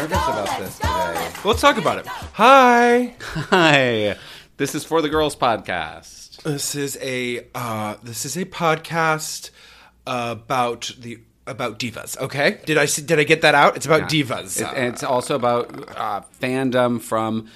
Nervous about this today. Let's talk about it. Hi. Hi, this is for the girls podcast. This is a uh, this is a podcast about the about divas. Okay, did I did I get that out? It's about divas. It- and it's also about uh, fandom from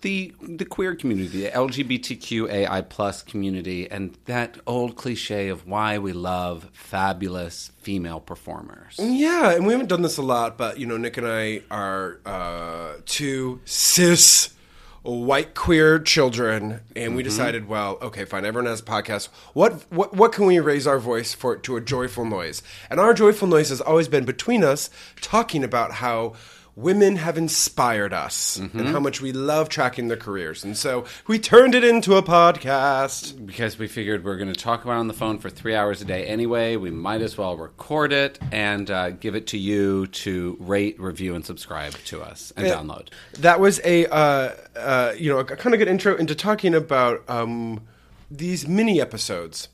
the the queer community, the LGBTQAI plus community, and that old cliche of why we love fabulous female performers. yeah, and we haven't done this a lot, but you know, Nick and I are uh, two cis white queer children, and we decided, well, okay, fine. Everyone has a podcast. What what what can we raise our voice for to a joyful noise? And our joyful noise has always been between us talking about how. Women have inspired us and how much we love tracking their careers. And so we turned it into a podcast. Because we figured we're going to talk about it on the phone for three hours a day anyway, we might as well record it and uh, give it to you to rate, review, and subscribe to us and download. That was a uh, uh, you know a kind of good intro into talking about um, these mini episodes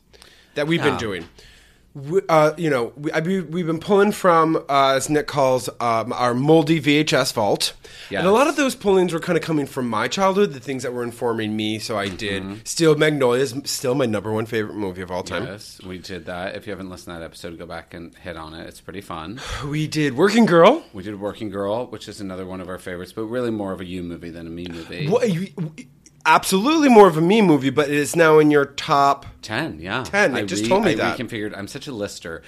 that we've been doing. We, uh, you know, we, I, we, we've been pulling from, uh, as Nick calls, um, our moldy VHS vault. Yes. And a lot of those pullings were kind of coming from my childhood, the things that were informing me. So I Mm-hmm. did. Still, Magnolia is still my number one favorite movie of all time. Yes, we did that. If you haven't listened to that episode, go back and hit on it. It's pretty fun. We did Working Girl. We did Working Girl, which is another one of our favorites, but really more of a you movie than a me movie. What, you, absolutely more of a me movie, but it is now in your top 10, yeah. 10, Nick just told me I that. reconfigured. I'm such a lister.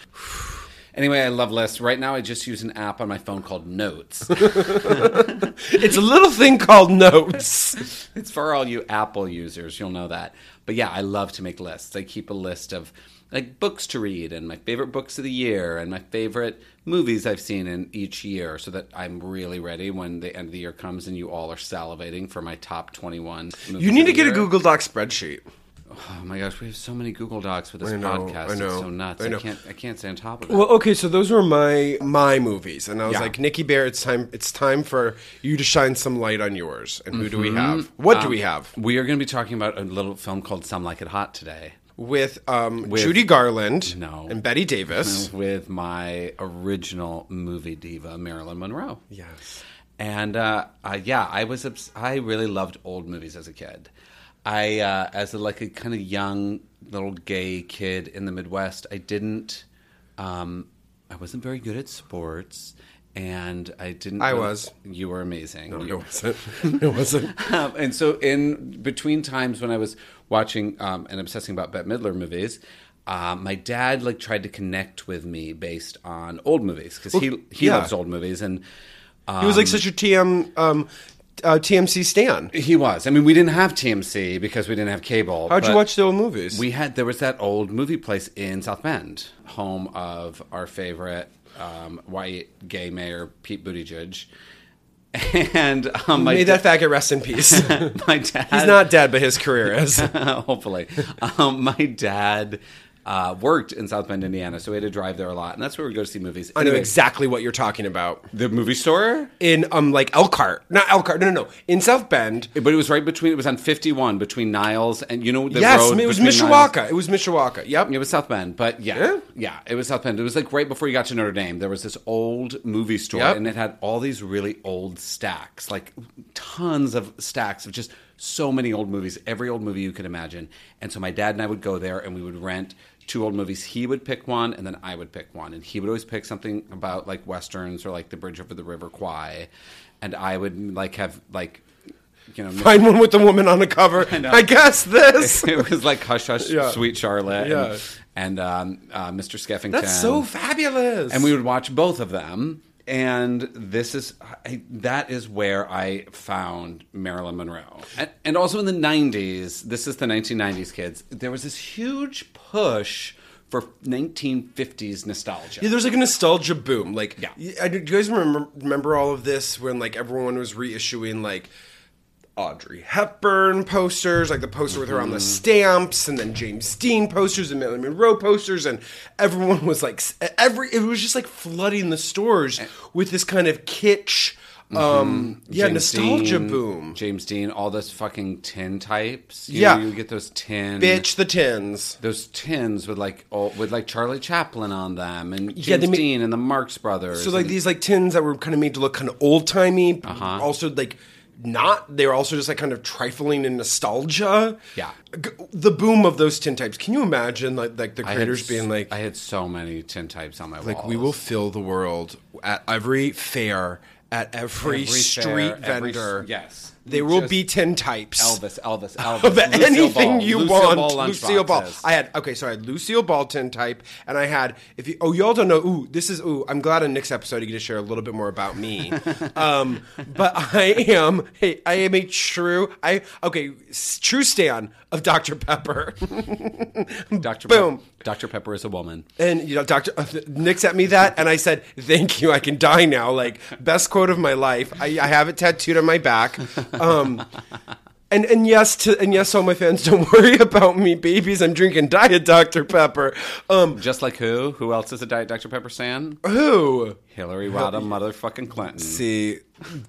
Anyway, I love lists. Right now, I just use an app on my phone called Notes. It's a little thing called Notes. it's for all you Apple users. You'll know that. But yeah, I love to make lists. I keep a list of like books to read and my favorite books of the year and my favorite movies I've seen in each year so that I'm really ready when the end of the year comes and you all are salivating for my top 21. movies You need to get a. Google Doc spreadsheet. Oh my gosh, we have so many Google Docs for this I know, podcast. I know, It's so nuts. I I, can't I can't stay on top of it. Well, okay, so those were my my movies, and I was Yeah. like, Nikki Bear, it's time. It's time for you to shine some light on yours. And who do we mm-hmm. have? What do we um, have? we are going to be talking about a little film called Some Like It Hot today. With, um, With- Judy Garland, No. and Bette Davis. with my original movie diva Marilyn Monroe. Yes. And uh, uh, yeah, I was obs- I really loved old movies as a kid. I uh, as a, like a kind of young little gay kid in the Midwest, I didn't um, I wasn't very good at sports and I didn't I was. You were amazing. No, it wasn't. It wasn't. um, and so, in between times when I was watching um, and obsessing about Bette Midler movies, uh, my dad like tried to connect with me based on old movies because he he yeah. loves old movies and um, He was like such a TM um, uh, TMC stan. he was. I mean, we didn't have TMC because we didn't have cable. How'd you watch the old movies? We had there was that old movie place in South Bend, home of our favorite um, white gay mayor Pete Buttigieg. And um, my May da- that faggot rest in peace. my dad He's not dead, but his career is. hopefully. Um, my dad uh, worked in South Bend, Indiana, so we had to drive there a lot, and that's where we go to see movies. I know Anyway, exactly what you're talking about. the movie store, In um like Elkhart, not Elkhart. No, no, no. In South Bend. but it was right between. It was on fifty one between Niles and you know the yes, road it was between Niles- Mishawaka. It was Mishawaka. Yep. It was South Bend, but yeah, Yeah? yeah, it was South Bend. It was like right before you got to Notre Dame. There was this old movie store, Yep. and it had all these really old stacks, like tons of stacks of just so many old movies, every old movie you could imagine. And so my dad and I would go there, and we would rent two old movies. He would pick one, and then I would pick one, and he would always pick something about like westerns or like The Bridge Over the River Kwai, and I would like have like. You know, Find one with the woman on the cover. I, know. guess this. it was like Hush Hush, Yeah. Sweet Charlotte, Yeah. and, and um, uh, Mr. Skeffington. That's so fabulous. And we would watch both of them. and this is I, that is where I found Marilyn Monroe, and, and also in the '90s. This is the 1990s, kids. There was this huge push for 1950s nostalgia. Yeah, there's like a nostalgia boom. Like, Yeah. I- do you guys remember remember all of this when like everyone was reissuing like Audrey Hepburn posters, like the poster with her on the mm-hmm. stamps, and then James Dean posters and Marilyn Monroe posters, and everyone was like every it was just like flooding the stores eh. with this kind of kitsch, um, yeah, James nostalgia Dean, boom. James Dean, all those fucking tin types. You Yeah. know, you get those tin Bitch the tins. Those tins with like oh, with like Charlie Chaplin on them, and James Yeah, they ma- Dean and the Marx Brothers. So like and- these like tins that were kind of made to look kind of old timey. Uh-huh. Also like not. They were also just like kind of trifling in nostalgia. Yeah. G- The boom of those tin types. Can you imagine like like the creators being like I had so many tin types on my like walls. we will fill the world at every fair at every, Every street fair, every vendor. yes. There will Just be tin types. Elvis, Elvis, Elvis. anything Ball, you Lucille want. Ball Lucille Ball. I had okay, so I had Lucille Ball tin type, and I had if you oh y'all don't know. Ooh, this is ooh. I'm glad on Nick's episode you get to share a little bit more about me. um, but I am hey, I am a true I okay true stan of Dr Dr. Pepper. Boom. Boom. Dr. Pepper is a woman. And you know, Doctor uh, Nick sent me that, and I said, "Thank you. I can die now." Like best quote of my life. I, I have it tattooed on my back. Um, and and yes, to and yes, all my fans, don't worry about me, babies. I'm drinking Diet Dr Pepper. Um, Just like who? Who else is a Diet Dr. Pepper fan? who? Hillary Rodham, motherfucking Clinton. See,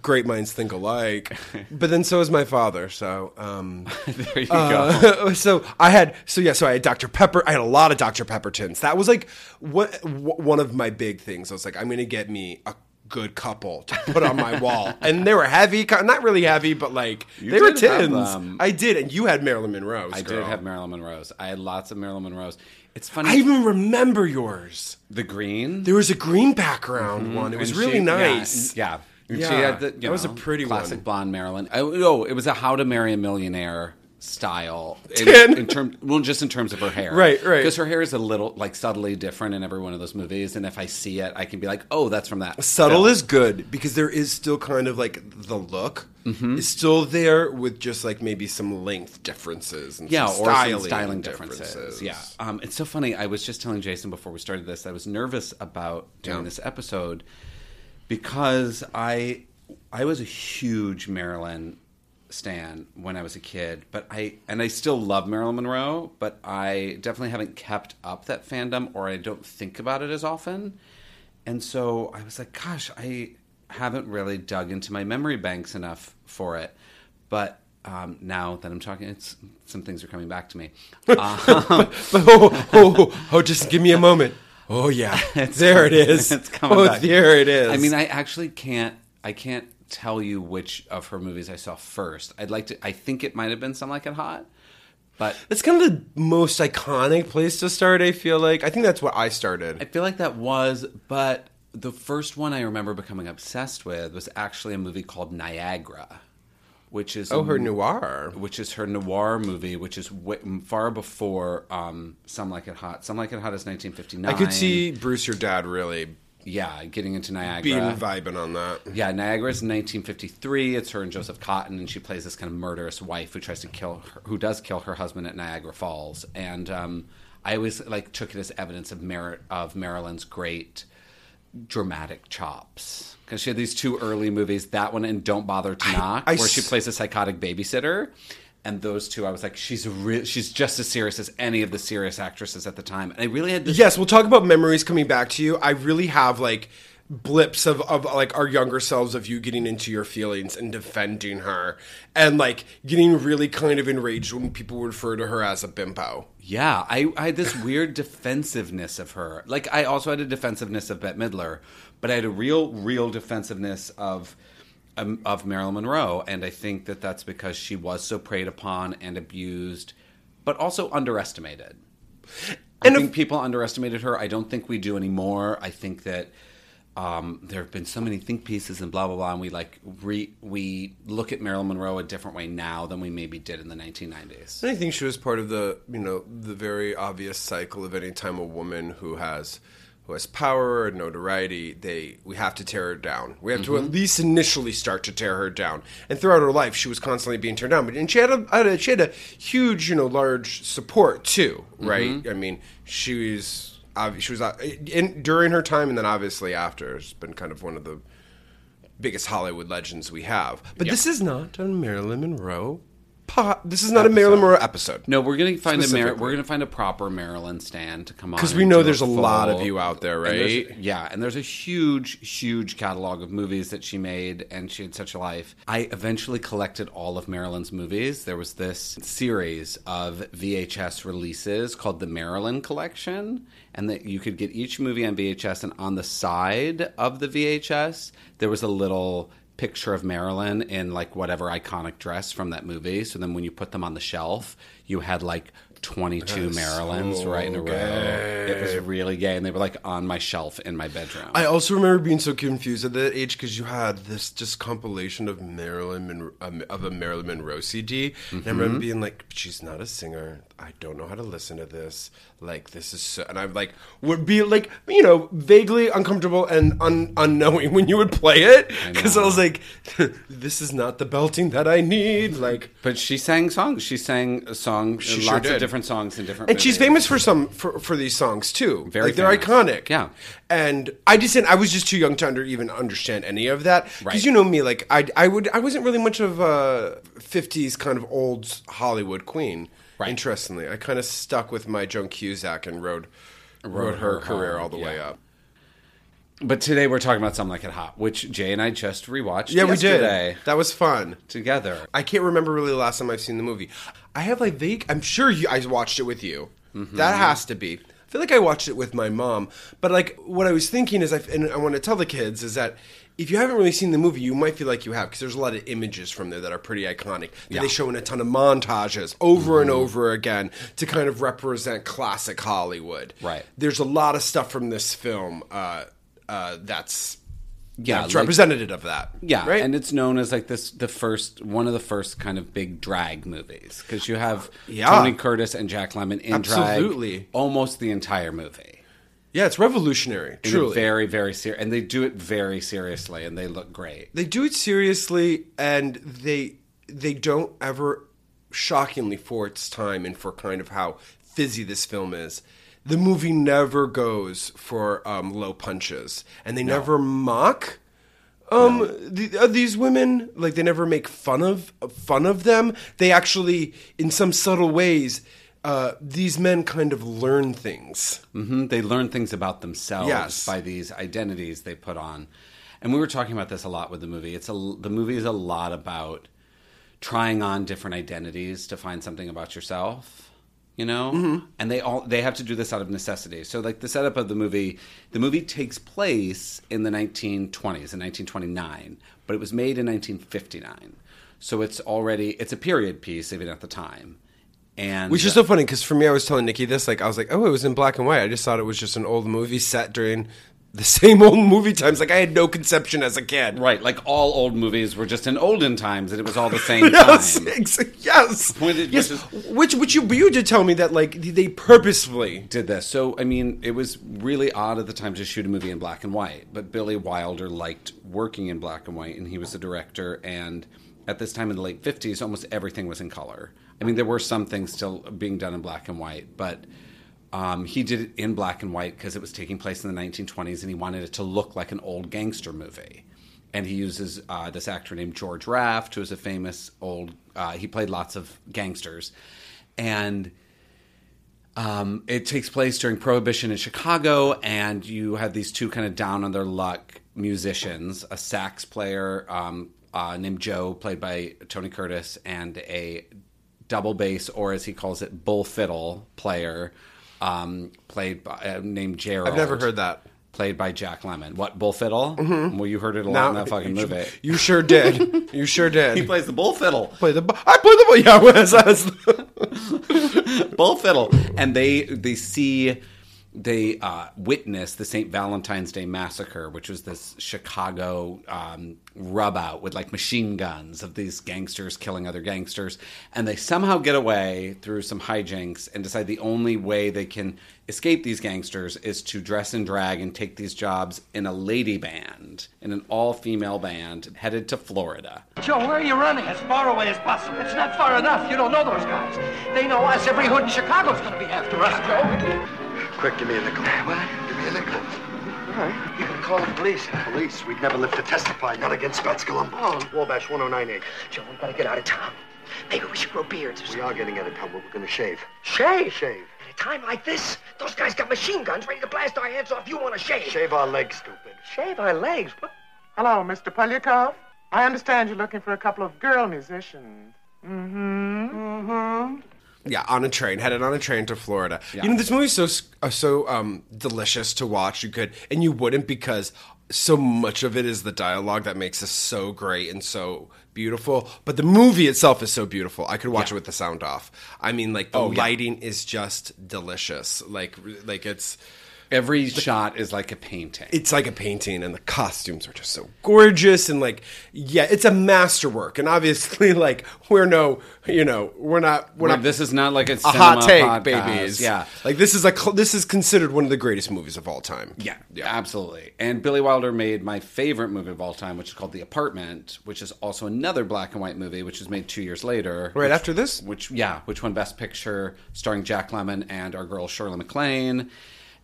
great minds think alike. But then so is my father. So. Um, there you go. Uh, so I had so yeah so I had Dr Pepper I had a lot of Dr Pepper tins that was like what wh- one of my big things I was like I'm gonna get me a good couple to put on my wall and they were heavy not really heavy but like You they were tins. Um, I did and you had Marilyn Monroe's I girl. did have Marilyn Monroe's. I had lots of Marilyn Monroe's. It's funny. I even remember yours the green. there was a green background mm-hmm. one it was And really she- nice Yeah. yeah. And She had the, that was a pretty classic one. blonde Marilyn. Oh, oh, it was a How to Marry a Millionaire style in, Tin. in terms well just in terms of her hair Right, right. because her hair is a little like subtly different in every one of those movies and if i see it i can be like oh that's from that Subtle film. is good because there is still kind of like the look Mm-hmm. is still there with just like maybe some length differences and yeah, some or styling, some styling differences. Yeah, um, it's so funny. I was just telling Jason before we started this. I was nervous about doing Yeah. this episode because I I was a huge Marilyn stan when I was a kid, but I and I still love Marilyn Monroe, but I definitely haven't kept up that fandom, or I don't think about it as often. And so I was like, gosh, I haven't really dug into my memory banks enough for it. But um, now that I'm talking, it's some things are coming back to me. Uh, oh, oh, oh, just give me a moment. Oh yeah, there it is. it's coming oh, back. there it is. I mean, I actually can't. I can't tell you which of her movies I saw first. I'd like to. I think it might have been Some Like It Hot, but it's kind of the most iconic place to start. I feel like. I think that's what I started. I feel like that was. But the first one I remember becoming obsessed with was actually a movie called Niagara, which is oh, a her noir. which is her noir movie, which is w- far before um, Some Like It Hot. Some Like It Hot is 1959. I could see Bruce, your dad, really yeah, getting into Niagara. being vibing on that. Yeah, Niagara is 1953. It's her and Joseph Cotten, and she plays this kind of murderous wife who tries to kill, her, who does kill her husband at Niagara Falls. And um, I always like took it as evidence of Mar- of Marilyn's great dramatic chops because she had these two early movies, that one and Don't Bother to Knock, I where she plays a psychotic babysitter. And those two, I was like, she's real, she's just as serious as any of the serious actresses at the time. And I really had this Yes, we'll talk about memories coming back to you. I really have like blips of, of like our younger selves of you getting into your feelings and defending her and like getting really kind of enraged when people refer to her as a bimbo. Yeah, I, I had this weird defensiveness of her. Like I also had a defensiveness of Bette Midler, but I had a real, real defensiveness of um, of Marilyn Monroe, and I think that that's because she was so preyed upon and abused, but also underestimated. I And think if- people underestimated her. I don't think we do anymore. I think that um, there have been so many think pieces and blah blah blah, and we like re- we look at Marilyn Monroe a different way now than we maybe did in the 1990s. And I think she was part of the, you know, the very obvious cycle of any time a woman who has who has power and notoriety, they we have to tear her down. We have to Mm-hmm. at least initially start to tear her down. And throughout her life, she was constantly being torn down. But and she had a, had a she had a huge, you know, large support too, right? Mm-hmm. I mean, she was she was uh, in during her time, and then obviously after, has been kind of one of the biggest Hollywood legends we have. But Yeah. this is not a Marilyn Monroe. Po- this is not a Marilyn Monroe episode. No, we're gonna find a Mar- we're gonna find a proper Marilyn stand to come on because we know there's a lot of you out there, and right? yeah, and there's a huge, huge catalog of movies that she made, and she had such a life. I eventually collected all of Marilyn's movies. There was this series of VHS releases called the Marilyn Collection, and that you could get each movie on VHS, and on the side of the VHS there was a little picture of Marilyn in like whatever iconic dress from that movie. So then when you put them on the shelf, you had like 22 Marilyns right in a row. It was really gay. And they were like on my shelf in my bedroom. I also remember being so confused at that age because you had this just compilation of Marilyn Monroe, um, of a Marilyn Monroe CD, and I remember being like, "She's not a singer. I don't know how to listen to this. Like this is," so, and I'm like, would be like, you know, vaguely uncomfortable and un- unknowing when you would play it because I, was like, "This is not the belting that I need." Like, but she sang songs. She sang a song, She sure lots did. of different songs in different and she's famous for some for, for these songs too. Very like they're famous. iconic. Yeah. And I just didn't. I was just too young to under, even understand any of that. Because Right. you know me, like I I would I wasn't really much of a '50s kind of old Hollywood queen. Right. Interestingly, I kind of stuck with my Joan Cusack and rode rode, her, her career all the way up. But today we're talking about Some Like It Hot, which Jay and I just rewatched Yeah, we did. That was fun. together. I can't remember really the last time I've seen the movie. I have like vague. I'm sure you, I watched it with you. Mm-hmm. That has to be. I feel like I watched it with my mom. But like what I was thinking is, I, and I want to tell the kids is that if you haven't really seen the movie, you might feel like you have because there's a lot of images from there that are pretty iconic. That Yeah. they show in a ton of montages over Mm-hmm. and over again to kind of represent classic Hollywood. Right. There's a lot of stuff from this film uh, uh, that's Yeah, like- representative of that. Yeah, right. and it's known as like this the first one of the first kind of big drag movies because you have Yeah. Tony Curtis and Jack Lemmon in Absolutely. drag almost the entire movie. yeah, it's revolutionary. In a Truly, very very serious, and they do it very seriously, and they look great. they do it seriously and they they don't ever shockingly for its time and for kind of how fizzy this film is the movie never goes for um, low punches and they never mock um the, uh, these women like they never make fun of fun of them they actually in some subtle ways uh, these men kind of learn things hmm They learn things about themselves Yes. by these identities they put on, and we were talking about this a lot with the movie. It's a the movie is a lot about trying on different identities to find something about yourself. You know, Mm-hmm. and they all they have to do this out of necessity. So, like the setup of the movie, the movie takes place in the 1920s, in 1929, but it was made in 1959. So it's already it's a period piece even at the time. And Which is so funny because for me, I was telling Nikki this. Like, I was like, "Oh, it was in black and white." I just thought it was just an old movie set during the same old movie times. Like, I had no conception as a kid. Right, like all old movies were just in olden times, and it was all the same Yes, time. yes, did- yes. which Which, which you, you did tell me that like they purposefully. Did this, so I mean, it was really odd at the time to shoot a movie in black and white. But Billy Wilder liked working in black and white, and he was the director. And at this time in the late fifties, almost everything was in color. I mean, there were some things still being done in black and white, but um, he did it in black and white because it was taking place in the 1920s, and he wanted it to look like an old gangster movie. And he uses uh, this actor named George Raft, who is a famous old. Uh, he played lots of gangsters, and um, it takes place during Prohibition in Chicago, and you have these two kind of down on their luck musicians a sax player um, uh, named Joe, played by Tony Curtis, and a double bass, or as he calls it, bull fiddle player, um, played by, uh, named Gerald. I've never heard that. Played by Jack Lemmon. What, bull fiddle? Mm-hmm. Well, you heard it a lot in that fucking you, movie. You sure did. You sure did. He plays the bull fiddle. play the. bu- I play the. bu- Yeah, as, as, bull fiddle and they they see they uh, witnessed the St. Valentine's Day massacre, which was this Chicago um, rub out with like machine guns of these gangsters killing other gangsters. And they somehow get away through some hijinks and decide the only way they can escape these gangsters is to dress in drag and take these jobs in a lady band, in an all female band, headed to Florida. Joe, where are you running? As far away as possible. It's not far enough. You don't know those guys. They know us. Every hood in Chicago's going to be after us, Joe. Quick, give me a nickel. What? Give me a nickel. All right. You can call the police. Police, we'd never live to testify. Not against Spats Colombo. Oh. Wabash 1098. Joe, we gotta get out of town. Maybe we should grow beards or We something. are getting out of town, but we're gonna shave. Shave? Shave. At a time like this, those guys got machine guns ready to blast our heads off. You want to shave? Shave our legs, stupid. Shave our legs? What? Hello, Mr. Poliakoff. I understand you're looking for a couple of girl musicians. Mm-hmm. Mm-hmm. Yeah, on a train, headed on a train to Florida. You know, this movie's so uh, so um, delicious to watch. You could, and you wouldn't because so much of it is the dialogue that makes this so great and so beautiful. But the movie itself is so beautiful. I could watch it with the sound off. I mean, like the Oh, yeah. lighting is just delicious. Like, like it's. Every shot is like a painting. it's like a painting and the costumes are just so gorgeous and like yeah it's a masterwork and obviously like we're no you know we're not we're We're- not this is not like a, a hot take podcast. babies Yeah. like this is a this is considered one of the greatest movies of all time Yeah, Yeah, absolutely. And Billy Wilder made my favorite movie of all time, which is called The Apartment, which is also another black and white movie, which was made two years later. right which- after this Which, yeah, which won Best Picture, starring Jack Lemmon and our girl Shirley MacLaine.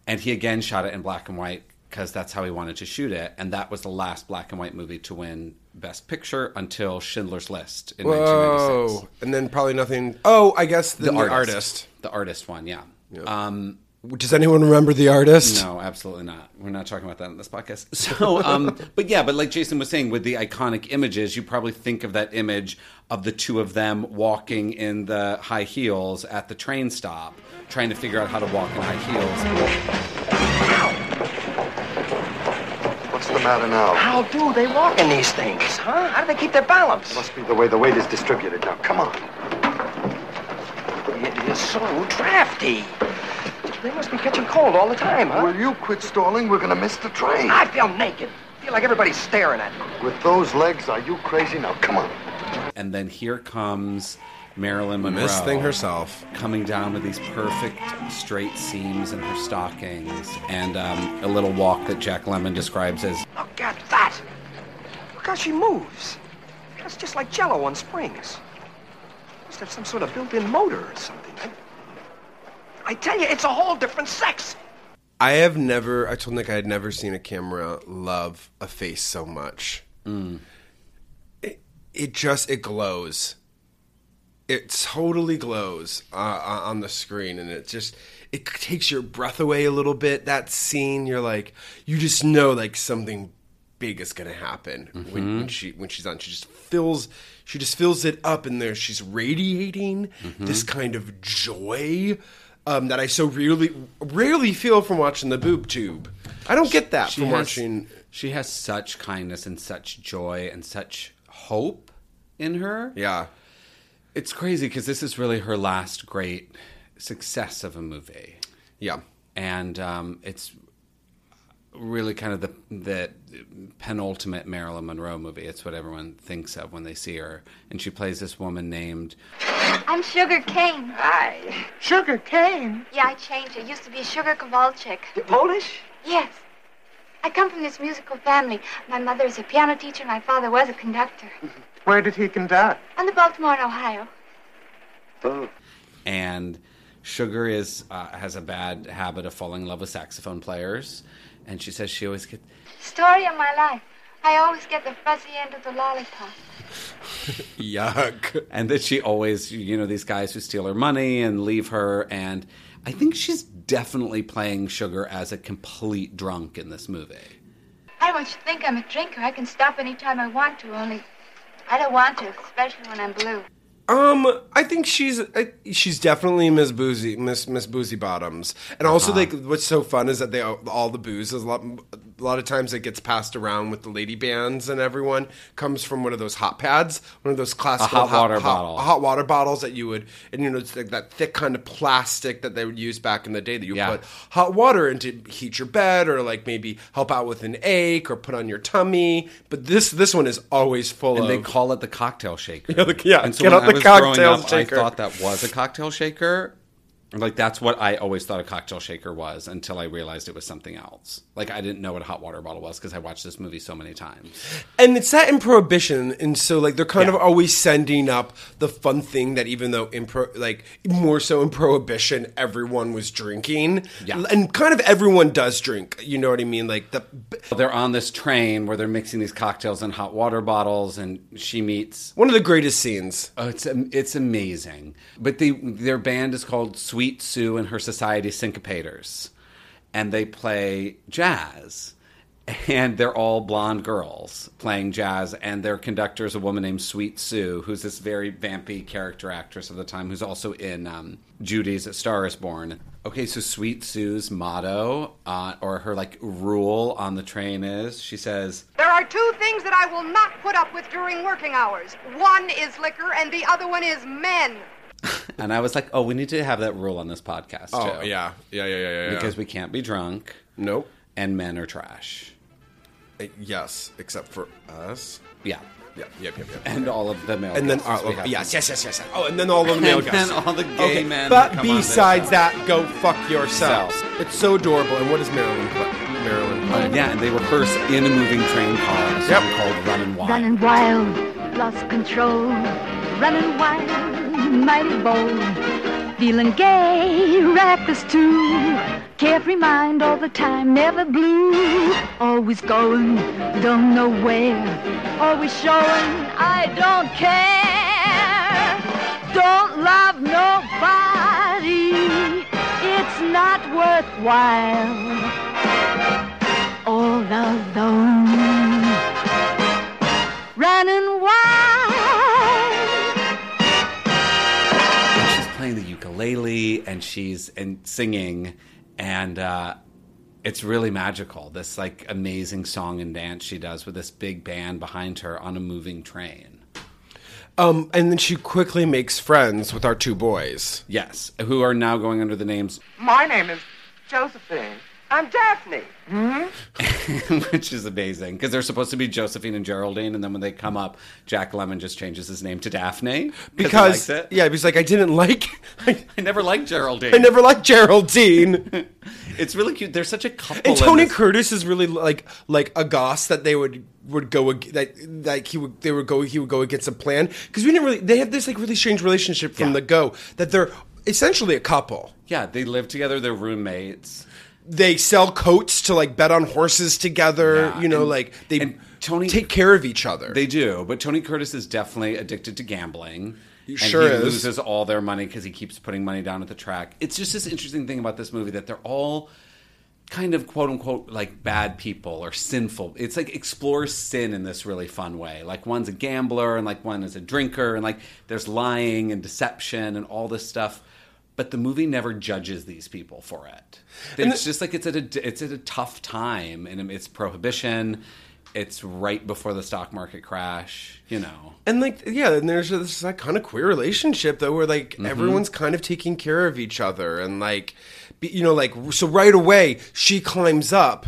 And he again shot it in black and white because that's how he wanted to shoot it. And that was the last black and white movie to win Best Picture until Schindler's List in 1996. whoa and then probably nothing oh I guess the, the artist. The artist one, yeah. Um, does anyone remember the artist No, absolutely not. We're not talking about that in this podcast. So, um, but yeah, but like Jason was saying, with the iconic images, you probably think of that image of the two of them walking in the high heels at the train stop, trying to figure out how to walk in high heels. What's the matter now? How do they walk in these things, huh? How do they keep their balance? Must be the way the weight is distributed now. Come on. It is so drafty. They must be catching cold all the time, huh? Will you quit stalling? We're gonna miss the train. I feel naked. feel like everybody's staring at me. With those legs, are you crazy? Now, come on. And then here comes Marilyn Monroe, Miss Thing herself. coming down with these perfect straight seams in her stockings, and um, a little walk that Jack Lemmon describes as Look at that. Look how she moves. That's just like jello on springs. Must have some sort of built-in motor or something. I, I tell you, it's a whole different sex. I have never. I told Nick I had never seen a camera love a face so much. It, it just it glows. It totally glows uh, uh, on the screen, and it just it takes your breath away a little bit. That scene, you're like, you just know like something big is gonna happen when, when she when she's on. She just fills she just fills it up, and there she's radiating this kind of joy um, that I so rarely rarely feel from watching the boob tube. I don't get that she from has, watching. She has such kindness and such joy and such hope in her. Yeah, It's crazy because this is really her last great success of a movie, yeah. and um, it's really kind of the the penultimate Marilyn Monroe movie. It's what everyone thinks of when they see her, and she plays this woman named I'm Sugar Kane. Hi. Sugar Kane. Yeah, I changed. It used to be Sugar Kowalczyk. You're Polish? Yes. I come from this musical family. My mother is a piano teacher. My father was a conductor. Where did he conduct? On the Baltimore and Ohio. Oh. And Sugar is uh, has a bad habit of falling in love with saxophone players, and she says she always gets Story of my life. I always get the fuzzy end of the lollipop. Yuck. and that she always you know these guys who steal her money and leave her and i think she's definitely playing sugar as a complete drunk in this movie I don't want you to think I'm a drinker. I can stop any time I want to, only I don't want to, especially when I'm blue. Um, I think she's I, she's definitely Miss Boozy, Miss Miss Boozy Bottoms, and also Uh-huh. like what's so fun is that they all the booze is a lot a lot of times it gets passed around with the lady bands and everyone comes from one of those hot pads, one of those classical hot water bottle. hot water bottles that you would and you know it's like that thick kind of plastic that they would use back in the day that you Yeah. put hot water in to heat your bed or like maybe help out with an ache or put on your tummy. But this this one is always full And of they call it the cocktail shaker. Yeah, the- yeah, And so get out the was growing up, shaker. I thought that was a cocktail shaker. Like that's what I always thought a cocktail shaker was until I realized it was something else. Like I didn't know what a hot water bottle was because I watched this movie so many times. And it's set in Prohibition, and so like they're kind Yeah. of always sending up the fun thing that even though in pro, like more so in Prohibition, everyone was drinking, Yeah. and kind of everyone does drink. You know what I mean? Like the They're on this train where they're mixing these cocktails in hot water bottles, and she meets one of the greatest scenes. Oh, it's it's amazing. But they their band is called Sweet Sue and Her Society Syncopators, and they play jazz. And they're all blonde girls playing jazz, and their conductor is a woman named Sweet Sue, who's this very vampy character actress of the time, who's also in um, Judy's Star Is Born. Okay, so Sweet Sue's motto, uh, or her like rule on the train is, she says, There are two things that I will not put up with during working hours. One is liquor, and the other one is men. and I was like, oh, we need to have that rule on this podcast. Oh too. yeah, yeah, yeah, yeah, yeah. because we can't be drunk. Nope. And men are trash. Uh, yes, except for us. Yeah. Yep, yep, yep, yep. And all of the male. and then all of, yes, yes, yes, yes, yes. Oh, and then all of the male And guys. then all the gay men But come besides show. that, go fuck yourselves. It's so adorable. And what is Marilyn? play? Marilyn. play? Yeah, and they rehearse in a moving train car, a song Yep. called Running Wild. Running wild, lost control. Running wild, mighty bold. Feeling gay, reckless too. Carefree mind all the time, never blue. Always going, don't know where. Always showing, I don't care. Don't love nobody. It's not worthwhile. All alone. Running wild. Playing the ukulele and she's and singing and uh it's really magical this like amazing song and dance she does with this big band behind her on a moving train Um, and then she quickly makes friends with our two boys. yes who are now going under the names My name is Josephine. I'm Daphne. Hmm? which is amazing because they're supposed to be Josephine and Geraldine, and then when they come up, Jack Lemmon just changes his name to Daphne he Because likes it. yeah, he's like I didn't like I, I never liked Geraldine. I never liked Geraldine. It's really cute. They're such a couple. and Tony this- Curtis is really like like a goss that they would would go ag- that like he would they would go he would go against a plan because we didn't really they have this like really strange relationship from Yeah. the go that they're essentially a couple. Yeah, they live together. They're roommates. They sell coats to like bet on horses together. Yeah, you know, and- like they Tony- take care of each other. They do, but Tony Curtis is definitely addicted to gambling. and sure he is. loses all their money because he keeps putting money down at the track. It's just this interesting thing about this movie that they're all kind of quote unquote like bad people or sinful. It's like explores sin in this really fun way. Like one's a gambler and like one is a drinker and like there's lying and deception and all this stuff. But the movie never judges these people for it. It's just like it's at a it's at a tough time and it's prohibition. It's right before the stock market crash, you know. And like, yeah, and there's this like kind of queer relationship though, where like Mm-hmm. everyone's kind of taking care of each other, and like, be, you know, like so right away she climbs up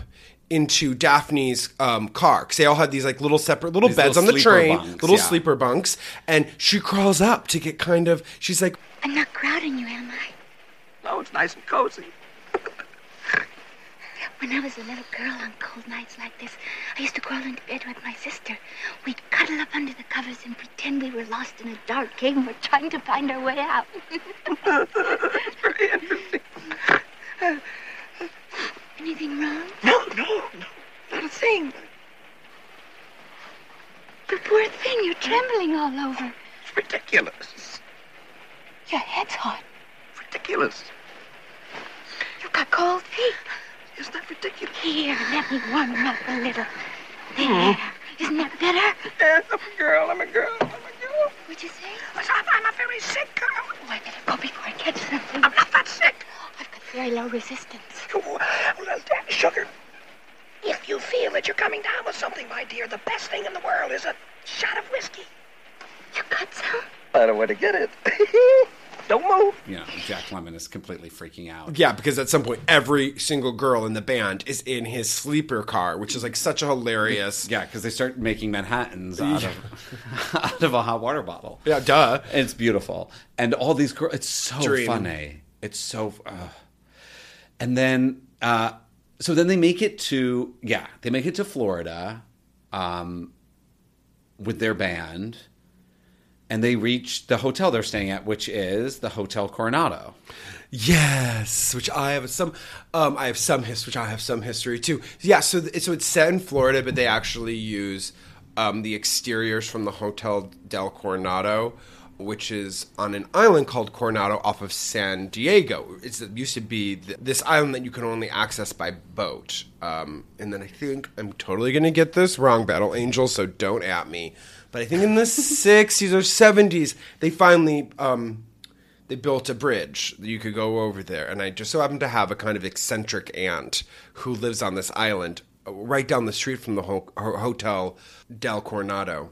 into Daphne's um, car because they all had these like little separate little These beds little on the train, bunks, little yeah. sleeper bunks, and she crawls up to get kind of. She's like, I'm not crowding you, am I? No, it's nice and cozy. When I was a little girl on cold nights like this, I used to crawl into bed with my sister. We'd cuddle up under the covers and pretend we were lost in a dark cave and were trying to find our way out. Very interesting. Anything wrong? No, no, no. Not a thing. The poor thing, you're trembling all over. It's ridiculous. Your head's hot. Ridiculous. You've got cold feet. Isn't that ridiculous? Here, let me warm you up a little. There. Hmm. Isn't that better? Yes, I'm a girl. I'm a girl. I'm a girl. What'd you say? I'm, a very sick girl. Oh, I better go before I catch something. I'm not that sick. I've got very low resistance. Oh, well, sugar. If you feel that you're coming down with something, my dear, the best thing in the world is a shot of whiskey. You got some? I don't want to get it. don't move. You know, Jack Lemmon is completely freaking out. Yeah, because at some point, every single girl in the band is in his sleeper car, which is like such a hilarious. Yeah, because they start making Manhattans out of out of a hot water bottle. Yeah, duh. It's beautiful, and all these girls. It's so Dream. funny. It's so. Uh. And then, uh, so then they make it to yeah, they make it to Florida, um, with their band, and they reach the hotel they're staying at, which is the Hotel Coronado. Yes, which I have some. Um, I have some history. Which I have some history too. Yeah, so th- so it's set in Florida, but they actually use um, the exteriors from the Hotel del Coronado, which is on an island called Coronado off of San Diego. It's, it used to be th- this island that you can only access by boat. Um, and then I think I'm totally going to get this wrong, Battle Angel, so don't at me. But I think in the 60s or 70s, they finally um, they built a bridge that you could go over there. And I just so happen to have a kind of eccentric aunt who lives on this island uh, right down the street from the ho- ho- Hotel del Coronado.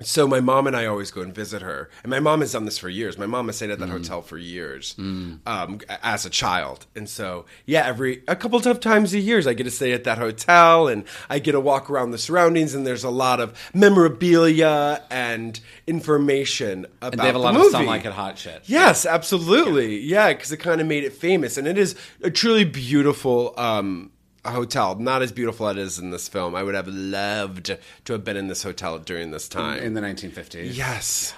So my mom and I always go and visit her, and my mom has done this for years. My mom has stayed at that hotel for years um, as a child, and so yeah, every a couple of times a year, I get to stay at that hotel, and I get to walk around the surroundings, and there's a lot of memorabilia and information about And they have a lot movie. of like it hot shit. Yes, absolutely. Yeah, because it kind of made it famous, and it is a truly beautiful um, hotel. Not as beautiful as it is in this film. I would have loved to have been in this hotel during this time. in the 1950s. yes.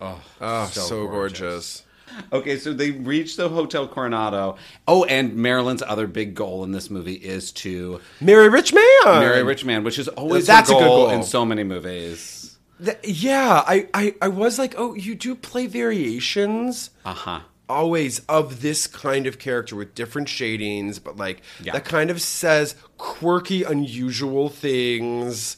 Oh, Oh, so, so gorgeous. gorgeous. Okay, so they reach the Hotel Coronado. Oh, and Marilyn's other big goal in this movie is to Marry a rich man. marry a rich man, which is always That's her a good goal, goal. in so many movies. Th- yeah, I, I, I was like, oh, you do play variations. Uh huh. Always of this kind of character with different shadings, but like Yeah. that kind of says quirky, unusual things.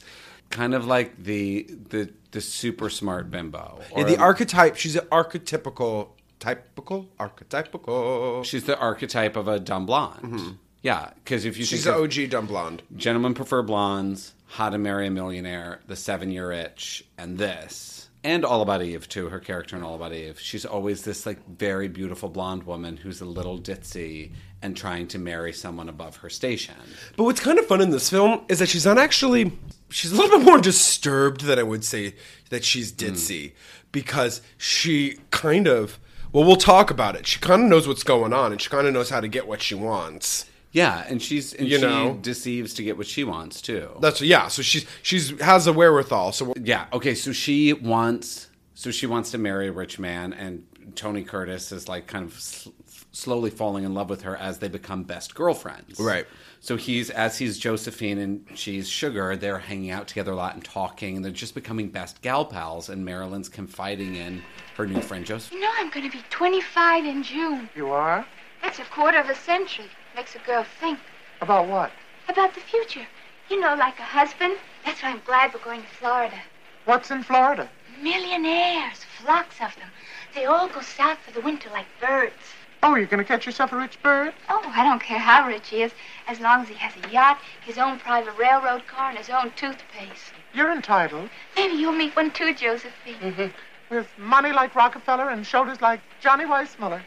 Kind of like the the the super smart bimbo. Yeah, the archetype. She's an archetypical, typical, archetypical. she's the archetype of a dumb blonde. Mm-hmm. Yeah, because if you She's think an of OG dumb blonde. gentlemen prefer blondes, how to marry a millionaire, the seven year itch, and this. And All About Eve too, her character in All About Eve. She's always this like very beautiful blonde woman who's a little ditzy and trying to marry someone above her station. But what's kind of fun in this film is that she's not actually. She's a little bit more disturbed than I would say that she's ditzy hmm. because she kind of. Well, we'll talk about it. She kind of knows what's going on and she kind of knows how to get what she wants. Yeah, and she's and You she know? deceives to get what she wants too. That's yeah. So she's she's has a wherewithal. So Yeah. Okay. So she wants. So she wants to marry a rich man, and Tony Curtis is like kind of sl- slowly falling in love with her as they become best girlfriends. Right. So he's as he's Josephine and she's Sugar. They're hanging out together a lot and talking, and they're just becoming best gal pals. And Marilyn's confiding in her new friend Josephine. You know I'm going to be 25 in June. You are? That's a quarter of a century. Makes a girl think About what? about the future. You know, like a husband. That's why I'm glad we're going to Florida. What's in Florida? Millionaires, flocks of them. They all go south for the winter like birds. Oh, you're going to catch yourself a rich bird? Oh, I don't care how rich he is, as long as he has a yacht, his own private railroad car, and his own toothpaste. You're entitled. Maybe you'll meet one too, Josephine. Mm-hmm. With money like Rockefeller and shoulders like Johnny Weissmuller.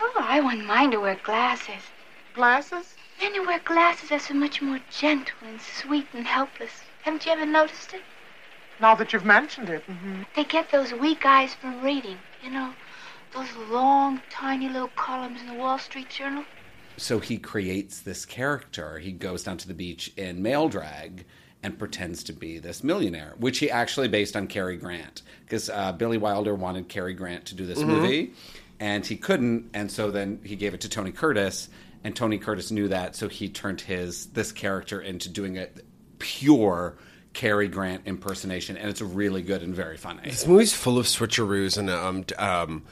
Oh, I wouldn't mind to wear glasses. Glasses? Men who wear glasses are so much more gentle and sweet and helpless. Haven't you ever noticed it? Now that you've mentioned it. hmm They get those weak eyes from reading. You know, those long, tiny little columns in the Wall Street Journal. So he creates this character. He goes down to the beach in male drag and pretends to be this millionaire, which he actually based on Cary Grant because uh, Billy Wilder wanted Cary Grant to do this movie, and he couldn't, and so then he gave it to Tony Curtis, and Tony Curtis knew that, so he turned his this character into doing a pure Cary Grant impersonation, and it's really good and very funny. This movie's full of switcheroos and um, um,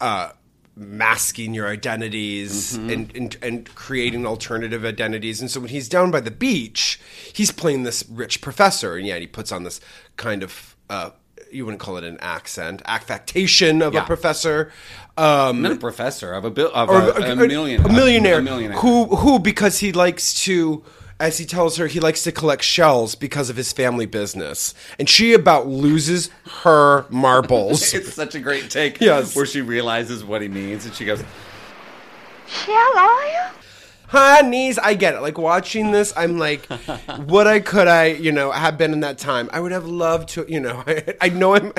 uh, masking your identities and, and and creating alternative identities. And so when he's down by the beach, he's playing this rich professor, and yeah, he puts on this kind of uh, you wouldn't call it an accent, affectation of Yeah. a professor. Um, Not a professor of a bill of or a, a, million, a millionaire, a millionaire. who who because he likes to as he tells her he likes to collect shells because of his family business and she about loses her marbles it's such a great take. Yes. where she realizes what he means, and she goes, Shell oil? honeys i get it like watching this i'm like would i could i you know have been in that time i would have loved to you know i, I know i'm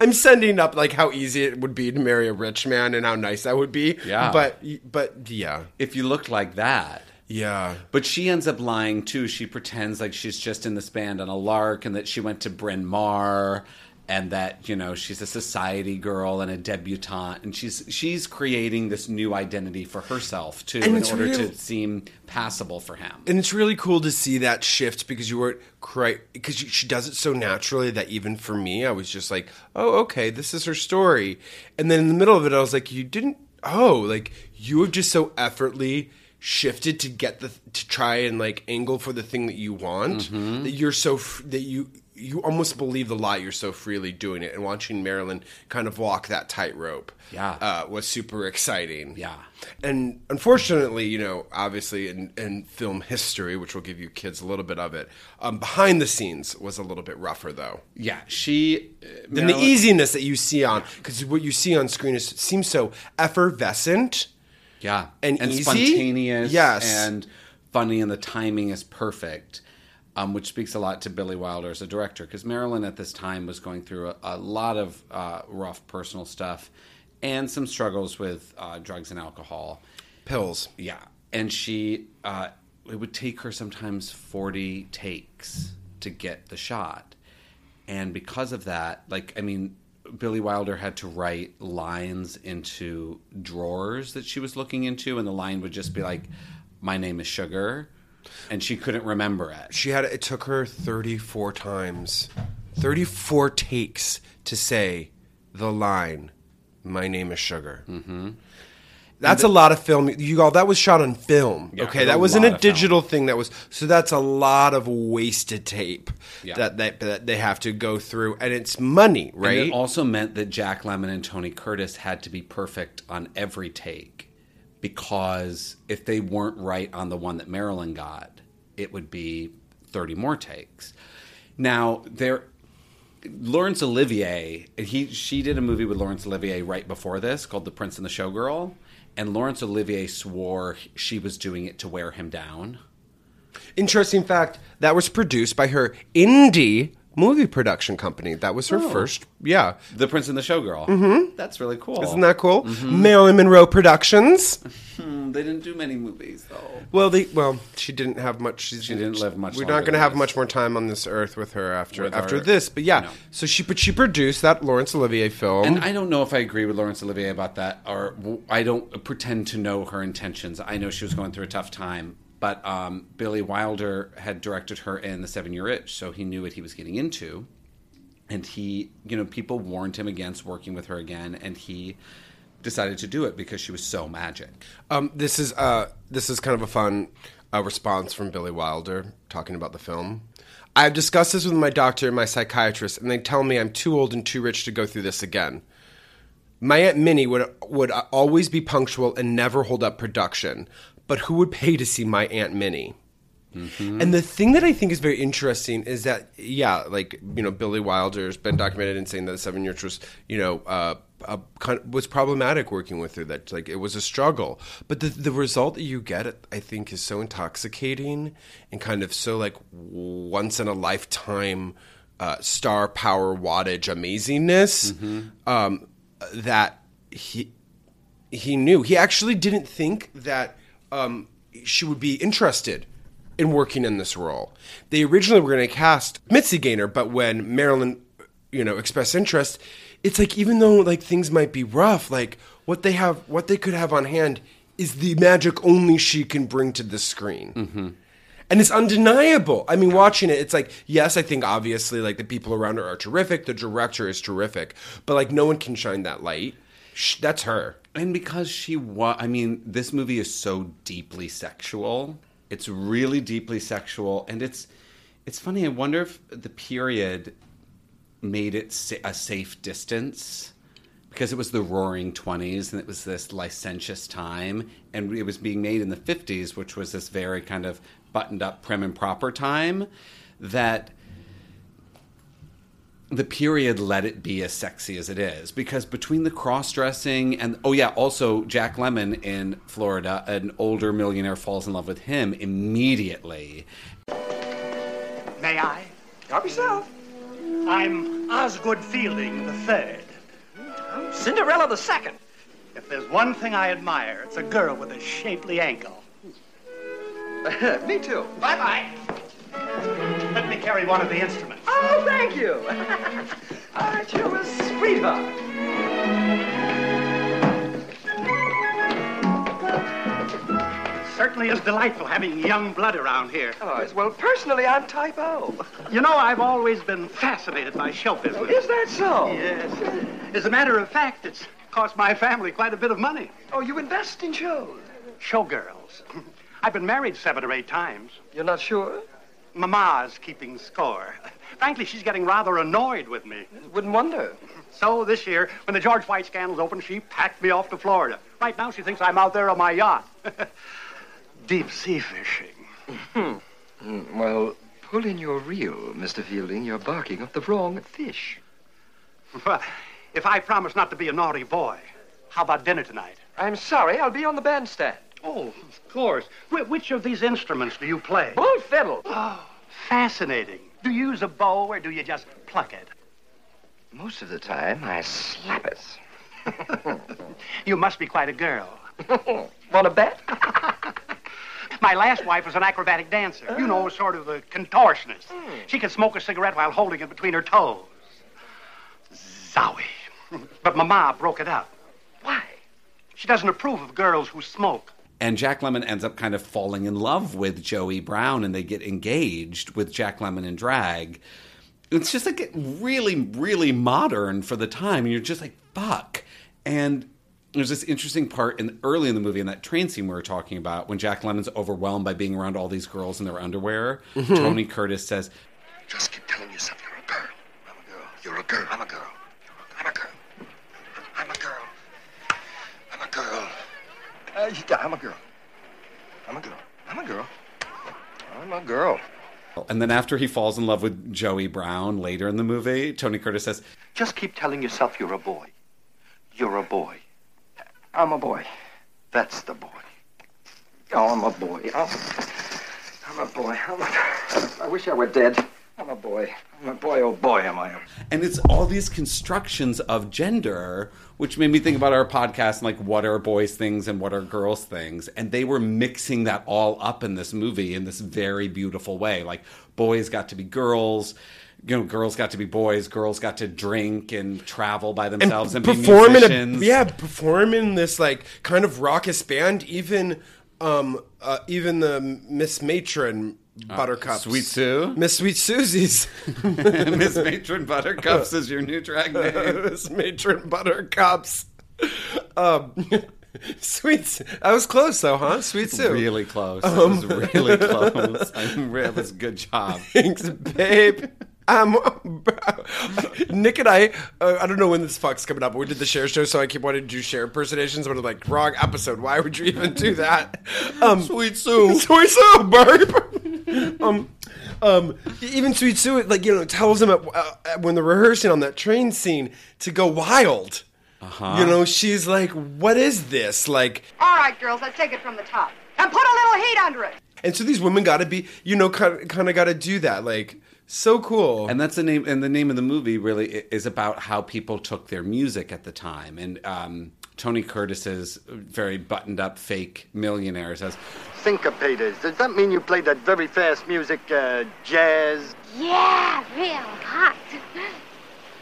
i'm sending up like how easy it would be to marry a rich man and how nice that would be Yeah. but but yeah "If you looked like that." yeah But she ends up lying too. She pretends like she's just in this band on a lark and that she went to Bryn Mawr and that, you know, she's a society girl and a debutante and she's she's creating this new identity for herself too And in order real- to seem passable for him. and it's really cool to see that shift because you weren't quite because she does it so naturally that even for me, I was just like, oh, okay, this is her story. And then in the middle of it, I was like, you didn't. Oh, like you have just so effortly shifted to get the to try and like angle for the thing that you want Mm-hmm. that you're so that you you almost believe the lie you're so freely doing it and watching marilyn kind of walk that tightrope Yeah. uh, was super exciting Yeah. and unfortunately, you know, obviously in, in film history, which will give you kids a little bit of it, um, behind the scenes was a little bit rougher, though. Yeah, she uh, Than the easiness that you see on, because what you see on screen is seems so effervescent. Yeah, And easy? spontaneous, Yes. and funny, and the timing is perfect, um, which speaks a lot to Billy Wilder as a director because Marilyn at this time was going through a, a lot of uh, rough personal stuff and some struggles with uh, drugs and alcohol. Pills. Yeah, and she uh, it would take her sometimes forty takes to get the shot, and because of that, like I mean, Billy Wilder had to write lines into drawers that she was looking into, and the line would just be like, "My name is Sugar," and she couldn't remember it. She had it took her 34 times, 34 takes to say the line, "My name is Sugar." Mm-hmm. That's a lot of film. You all that was shot on film. Yeah, okay, that wasn't a of film. digital thing. That was so. That's a lot of wasted tape Yeah. that, that that they have to go through, and it's money, And right? it also meant that Jack Lemmon and Tony Curtis had to be perfect on every take because if they weren't right on the one that Marilyn got, it would be 30 more takes. Now, there Laurence Olivier, he she did a movie with Laurence Olivier right before this called The Prince and the Showgirl, and Laurence Olivier swore she was doing it to wear him down. Interesting fact that was produced by her indie movie production company. That was her Oh. first. Yeah, The Prince and the Showgirl. Mm-hmm. That's really cool. isn't that cool? Mm-hmm. Marilyn Monroe Productions. Hmm, they didn't do many movies though. Well, they well, she didn't have much. She, She didn't live much We're longer not going to than have this. much more time on this earth with her after With after our- this. But yeah, No. so she but she produced that Laurence Olivier film. And I don't know if I agree with Laurence Olivier about that, or w- I don't pretend to know her intentions. I know she was going through a tough time, but um, Billy Wilder had directed her in The Seven Year Itch, so he knew what he was getting into. And he, you know, people warned him against working with her again, and he decided to do it because she was so magic. Um, this is uh, this is kind of a fun uh, response from Billy Wilder talking about the film. I've discussed this with my doctor and my psychiatrist, and they tell me I'm too old and too rich to go through this again. My aunt Minnie would would always be punctual and never hold up production, but who would pay to see my aunt Minnie? And the thing that I think is very interesting is that, yeah, like you know, Billy Wilder's been documented in saying that the Seven Years was, you know, uh, of, was problematic working with her. That like it was a struggle, but the the result that you get, I think, is so intoxicating and kind of so like once in a lifetime uh, star power wattage amazingness um, that he he knew. He actually didn't think that um, she would be interested in working in this role. They originally were going to cast Mitzi Gaynor, but when Marilyn, you know, expressed interest, it's like even though like things might be rough, like what they have, what they could have on hand is the magic only she can bring to the screen. And it's undeniable. I mean, watching it, it's like, yes, I think obviously, like, the people around her are terrific. The director is terrific. But, like, no one can shine that light. That's her. And because she was, I mean, this movie is so deeply sexual. It's really deeply sexual, and it's it's funny. I wonder if the period made it sa- a safe distance because it was the roaring 20s and it was this licentious time and it was being made in the 50s which was this very kind of buttoned up prim and proper time that the period let it be as sexy as it is because between the cross dressing and oh yeah also Jack Lemmon in Florida an older millionaire falls in love with him immediately May I? Help yourself. I'm Osgood Fielding the third. Cinderella the second. If there's one thing I admire, it's a girl with a shapely ankle. Me too. Bye bye. Let me carry one of the instruments. Oh, thank you. Aren't you a sweetheart? Certainly is delightful having young blood around here. Oh, well, personally, I'm type O. You know, I've always been fascinated by show business. Is that so? Yes. As a matter of fact, it's cost my family quite a bit of money. Oh, you invest in shows? Showgirls. I've been married seven or eight times. You're not sure? Mama's keeping score. Frankly, she's getting rather annoyed with me. Wouldn't wonder. So this year, when the George White Scandals opened, she packed me off to Florida. Right now, she thinks I'm out there on my yacht. Deep sea fishing. Mm, Well, pull in your reel, Mr. Fielding. You're barking up the wrong fish. Well, if I promise not to be a naughty boy, how about dinner tonight? I'm sorry, I'll be on the bandstand. Oh, of course. Wh- which of these instruments do you play? Bull fiddle. Oh, fascinating. Do you use a bow or do you just pluck it? Most of the time, I slap it. You must be quite a girl. Want to bet? My last wife was an acrobatic dancer. You know, uh-huh. sort of a contortionist. Hmm. She could smoke a cigarette while holding it between her toes. Zowie. But Mama broke it up. Why? She doesn't approve of girls who smoke. And Jack Lemmon ends up kind of falling in love with Joey Brown and they get engaged with Jack Lemmon in drag. It's just like really, really modern for the time. And you're just like, fuck. And there's this interesting part in early in the movie in that train scene we were talking about when Jack Lemmon's overwhelmed by being around all these girls in their underwear. Mhm. Tony Curtis says, Just keep telling yourself you're a girl. I'm a girl. You're a girl. I'm a girl. I'm a girl. I'm a girl. I'm a girl. Uh, I'm a girl. I'm a girl. I'm a girl. I'm a girl. and then after he falls in love with Joey Brown later in the movie, Tony Curtis says, Just keep telling yourself you're a boy. You're a boy. I'm a boy. That's the boy. Oh, I'm a boy. I'm, I'm a boy. I'm a, I wish I were dead. I'm a boy. I'm a boy. Oh, boy, am I. And it's all these constructions of gender, which made me think about our podcast and like what are boys' things and what are girls' things. And they were mixing that all up in this movie in this very beautiful way. Like boys got to be girls, you know, girls got to be boys, girls got to drink and travel by themselves and, perform be in a musicians. yeah perform in this like kind of raucous band even um uh, even the miss matron buttercups Sweet Sue? miss sweet susie's Miss Matron Buttercups is your new drag name. miss matron buttercups um Sweet, Sue- I was close though, huh? Sweet Sue, Really close. That Um, was really close. I'm, that was a good job. Thanks, babe. Um, Nick and I, uh, I don't know when this fuck's coming up, but we did the Cher show, so I keep wanting to do Cher impersonations, but I'm like, wrong episode. Why would you even do that? Um, Sweet Sue. Sweet Sue, burp. um, um, even Sweet Sue, like, you know, tells him at, uh, when they're rehearsing on that train scene to go wild. Uh-huh. You know, she's like, what is this? Like, All right, girls, let's take it from the top. And put a little heat under it. and so these women got to be, you know, kind of, kind of got to do that. Like, so cool. And that's the name. And the name of the movie really is about how people took their music at the time. And um, Tony Curtis's very buttoned-up fake millionaire says, Syncopators. Does that mean you play that very fast music, uh, jazz? Yeah, real hot.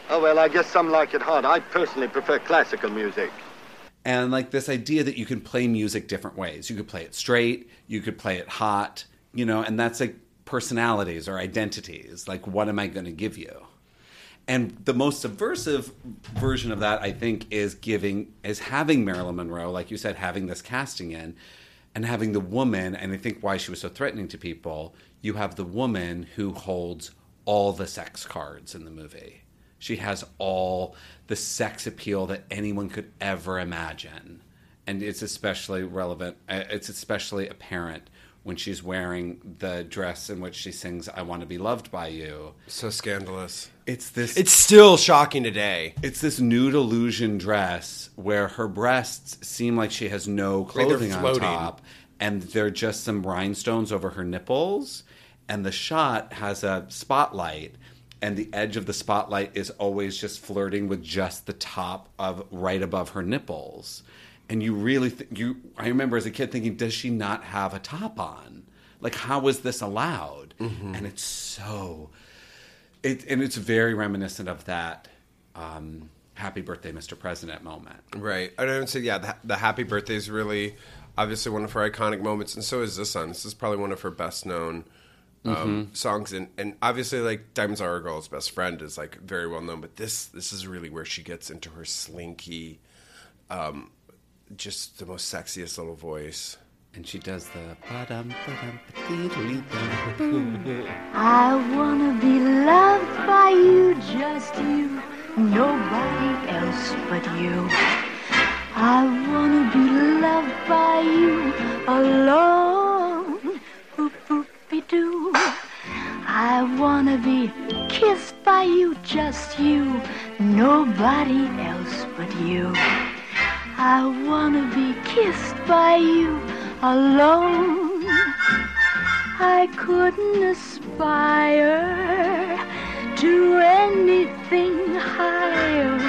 Oh, well, I guess some like it hot. I personally prefer classical music. and like this idea that you can play music different ways. You could play it straight. You could play it hot. You know, and that's like personalities or identities. Like, what am I going to give you? And the most subversive version of that, I think, is giving is having Marilyn Monroe, like you said, having this casting in, and having the woman. And I think why she was so threatening to people. You have the woman who holds all the sex cards in the movie. She has all the sex appeal that anyone could ever imagine. And it's especially relevant, uh, it's especially apparent when she's wearing the dress in which she sings I Want to Be Loved by You. So scandalous. It's this It's still shocking today. it's this nude illusion dress where her breasts seem like she has no clothing on top and they're just some rhinestones over her nipples and the shot has a spotlight and the edge of the spotlight is always just flirting with just the top of right above her nipples and you really th- you I remember as a kid thinking does she not have a top on like how was this allowed Mm-hmm. and it's so it, and it's very reminiscent of that um, "Happy Birthday, Mr. President" moment. Right. I don't say yeah. The, the happy birthday is really obviously one of her iconic moments, and so is this one. This is probably one of her best known um, songs, and and obviously like Diamonds Are a Girl's best friend is like very well known, but this this is really where she gets into her slinky, um, just the most sexiest little voice. And she does the. I wanna be loved by you, just you, nobody else but you. I wanna be loved by you alone. Boopy doo. I wanna be kissed by you, just you, nobody else but you. I wanna be kissed by you alone. I couldn't aspire to anything higher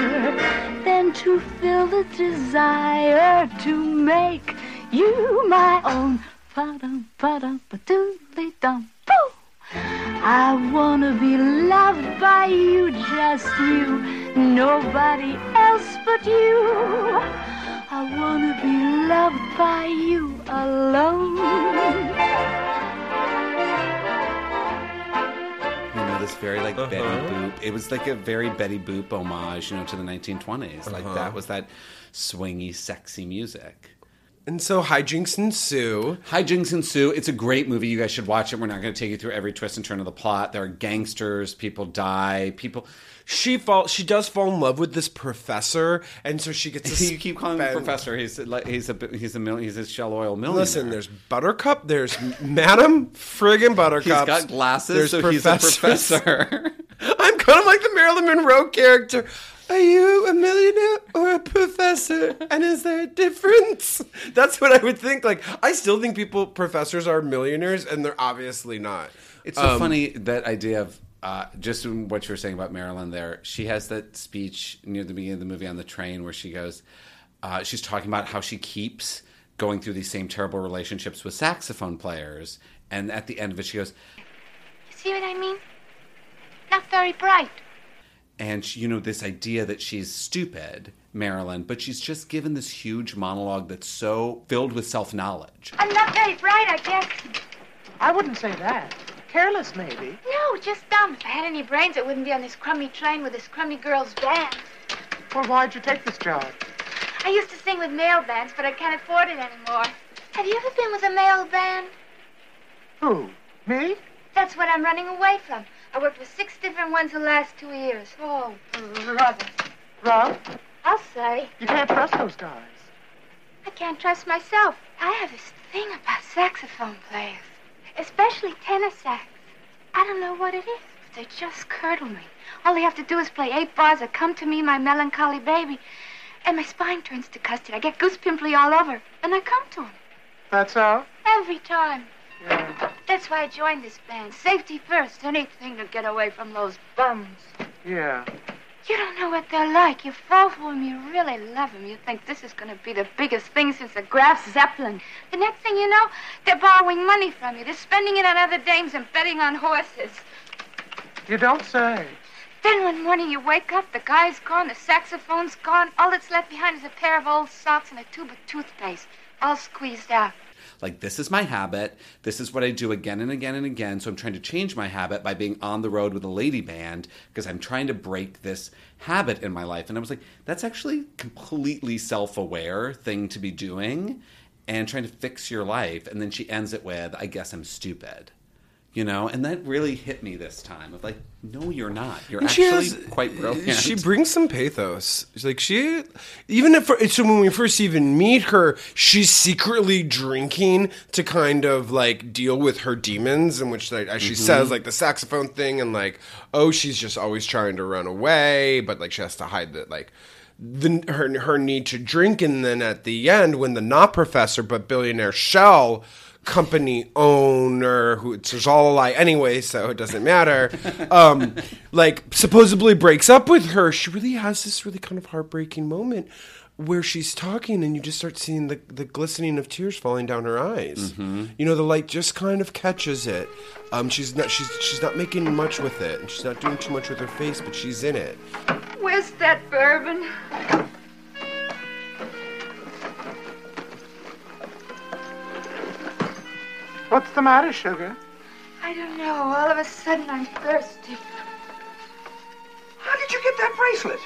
than to feel the desire to make you my own. Ba-dum, ba-dum, ba-doodly dum. I wanna be loved by you, just you, nobody else but you. I wanna be loved by you alone. You know, this very like Betty Uh-huh. Boop. It was like a very Betty Boop homage, you know, to the 1920s. Like Uh-huh. that was that swingy, sexy music. And so hijinks ensue. Hijinks ensue. It's a great movie. You guys should watch it. We're not going to take you through every twist and turn of the plot. There are gangsters. People die. People. She fall. She does fall in love with this professor, and so she gets. To you keep calling him professor. He's like he's a he's a mil, he's a shell oil millionaire. Listen, there's Buttercup. There's Madam Friggin' Buttercup. He's got glasses, There's so he's a professor. I'm kind of like the Marilyn Monroe character. Are you a millionaire or a professor? And is there a difference? That's what I would think. Like, I still think people, professors are millionaires, and they're obviously not. It's so Um, funny that idea of uh, just in what you were saying about Marilyn. There, she has that speech near the beginning of the movie on the train where she goes, uh, she's talking about how she keeps going through these same terrible relationships with saxophone players, and at the end of it, she goes, You see what I mean? Not very bright. and she, you know this idea that she's stupid, Marilyn, but she's just given this huge monologue that's so filled with self knowledge. I'm not very bright, I guess. I wouldn't say that. Careless, maybe. No, just dumb. If I had any brains, I wouldn't be on this crummy train with this crummy girl's band. Well, why'd you take this job? I used to sing with male bands, but I can't afford it anymore. Have you ever been with a male band? Who? Me? That's what I'm running away from. I worked with six different ones the last two years. Oh, brother. Rob, I'll say. you can't trust those guys. I can't trust myself. I have this thing about saxophone players, especially tenor sax. I don't know what it is, but they just curdle me. All they have to do is play eight bars of Come to Me, My Melancholy Baby, and my spine turns to custard. I get goose pimply all over, and I come to 'em That's all? every time. Yeah. That's why I joined this band. Safety first, anything to get away from those bums. Yeah. You don't know what they're like. You fall for them, you really love them. You think this is going to be the biggest thing since the Graf Zeppelin. The next thing you know, they're borrowing money from you. They're spending it on other dames and betting on horses. You don't say. Then one morning you wake up, the guy's gone, the saxophone's gone. All that's left behind is a pair of old socks and a tube of toothpaste, all squeezed out. Like, this is my habit. This is what I do again and again and again. So I'm trying to change my habit by being on the road with a lady band because I'm trying to break this habit in my life. And I was like, that's actually completely self aware thing to be doing and trying to fix your life. And then she ends it with, I guess I'm stupid. You know, and that really hit me this time. Of like, no, you're not. You're And actually has- quite brilliant. She brings some pathos. She's Like she, even if so when we first even meet her, she's secretly drinking to kind of like deal with her demons, in which like as she Mhm. says like the saxophone thing, and like oh she's just always trying to run away, but like she has to hide that like. The, her her need to drink, and then at the end, when the not professor but billionaire shell company owner who it's all a lie. Anyway so it doesn't matter. Um like supposedly breaks up with her. She really has this really kind of heartbreaking moment where she's talking and you just start seeing the, the glistening of tears falling down her eyes. Mhm. you know the light just kind of catches it. Um she's not she's she's not making much with it. And she's not doing too much with her face but she's in it. Where's that bourbon? What's the matter, Sugar? I don't know. All of a sudden, I'm thirsty. How did you get that bracelet?